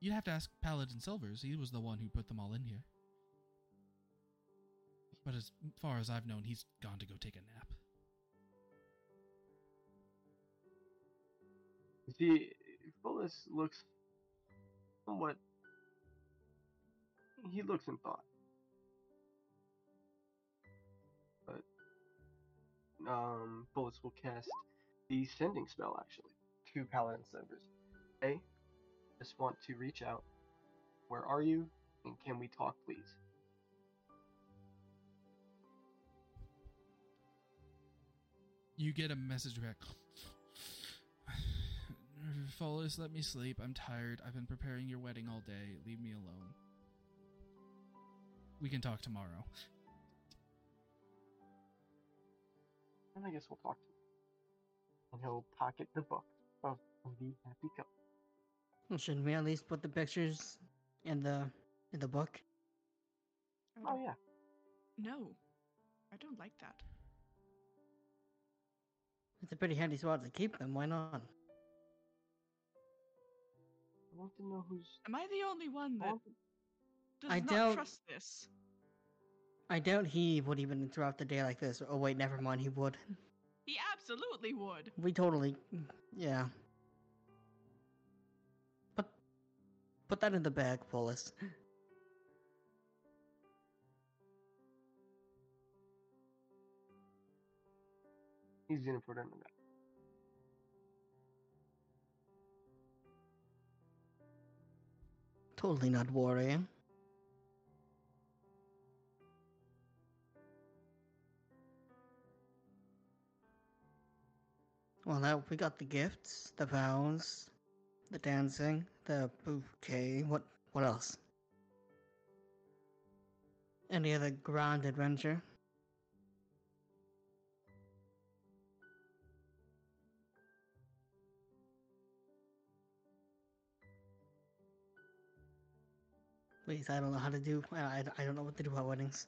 You'd have to ask Paladin Silvers. He was the one who put them all in here. But as far as I've known, he's gone to go take a nap. You see, Follis looks somewhat. He looks in thought. But, um, Follis will cast the sending spell actually to Paladin Silvers. Hey, just want to reach out. Where are you? And can we talk, please? You get a message back. Follis, let me sleep. I'm tired. I've been preparing your wedding all day. Leave me alone. We can talk tomorrow. And I guess we'll talk to him. And he'll pocket the book of the happy couple. Well, Shouldn't we at least put the pictures in the in the book? Oh yeah. No, I don't like that. It's a pretty handy spot to keep them. Why not? I want to know who's. Am I the only one that does I not don't- trust this? I doubt he would even interrupt a day like this. Oh wait, never mind. He would. He absolutely would. We totally, yeah. Put put that in the bag, Follis. Totally not worrying. Well, now we got the gifts, the vows, the dancing, the bouquet. What? What else? Any other grand adventure? Please, I don't know how to do. I, I, I don't know what to do at weddings.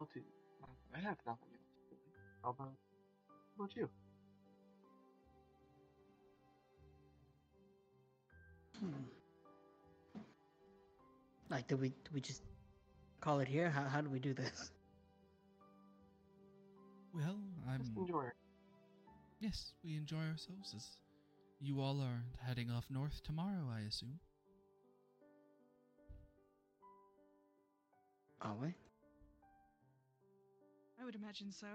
Well, dude, I have nothing else. to do. How about, how about you? Hmm. Like, do we do we just call it here? How how do we do this? Well, I'm. Just enjoy it. Yes, we enjoy ourselves as you all are heading off north tomorrow, I assume. Are we? I would imagine so.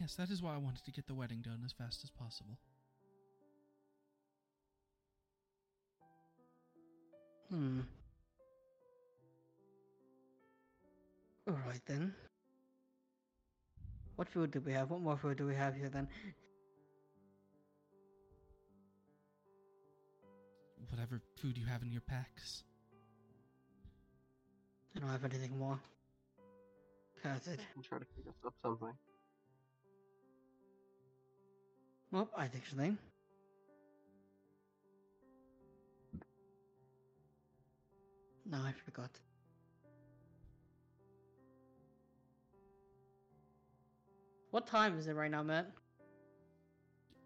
Yes, that is why I wanted to get the wedding done as fast as possible. Hmm. All right then. What food do we have? What more food do we have here then? Whatever food you have in your packs. I don't have anything more. That's it. And try to pick us up something. Well, I think so. No, I forgot. What time is it right now, Matt?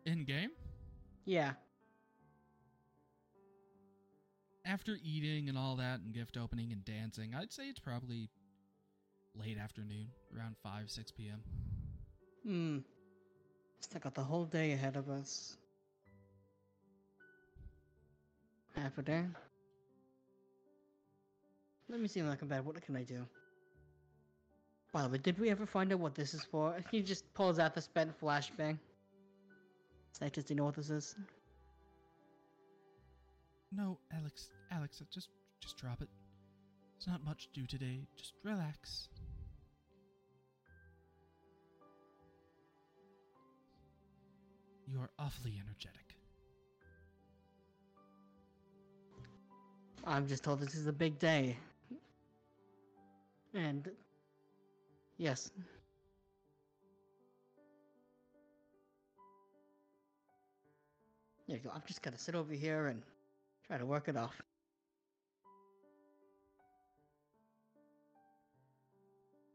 In game? Yeah. After eating and all that, and gift opening and dancing, I'd say it's probably late afternoon, around 5, 6 p.m. Hmm. Still got the whole day ahead of us. Half a day. Let me see when I come back. What can I do? By the way, did we ever find out what this is for? He just pulls out the spent flashbang. Sanctus Northuses. No, Alex, Alex, just just drop it. It's not much to do today. Just relax. You are awfully energetic. I'm just told this is a big day. And yes. There you go. I'm just gonna sit over here and try to work it off.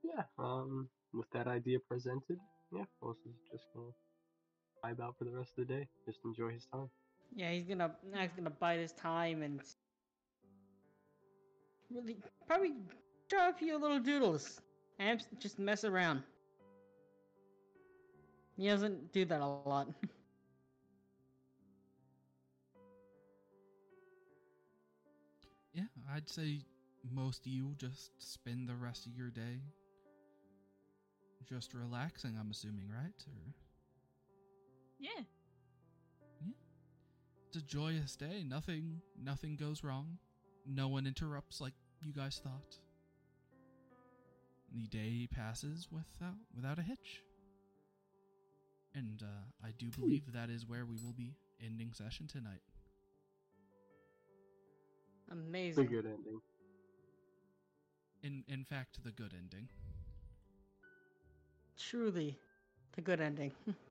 Yeah. Um, with that idea presented, yeah, Follis is just gonna vibe out for the rest of the day. Just enjoy his time. Yeah, he's gonna he's gonna bide his time and really probably draw a few little doodles and just mess around. He doesn't do that a lot. I'd say most of you just spend the rest of your day just relaxing, I'm assuming, right? Or Yeah. it's a joyous day. Nothing nothing goes wrong. No one interrupts like you guys thought. The day passes without without a hitch. And uh, I do believe that is where we will be ending session tonight. It's a Amazing. good ending. In in fact, the good ending. Truly, the good ending.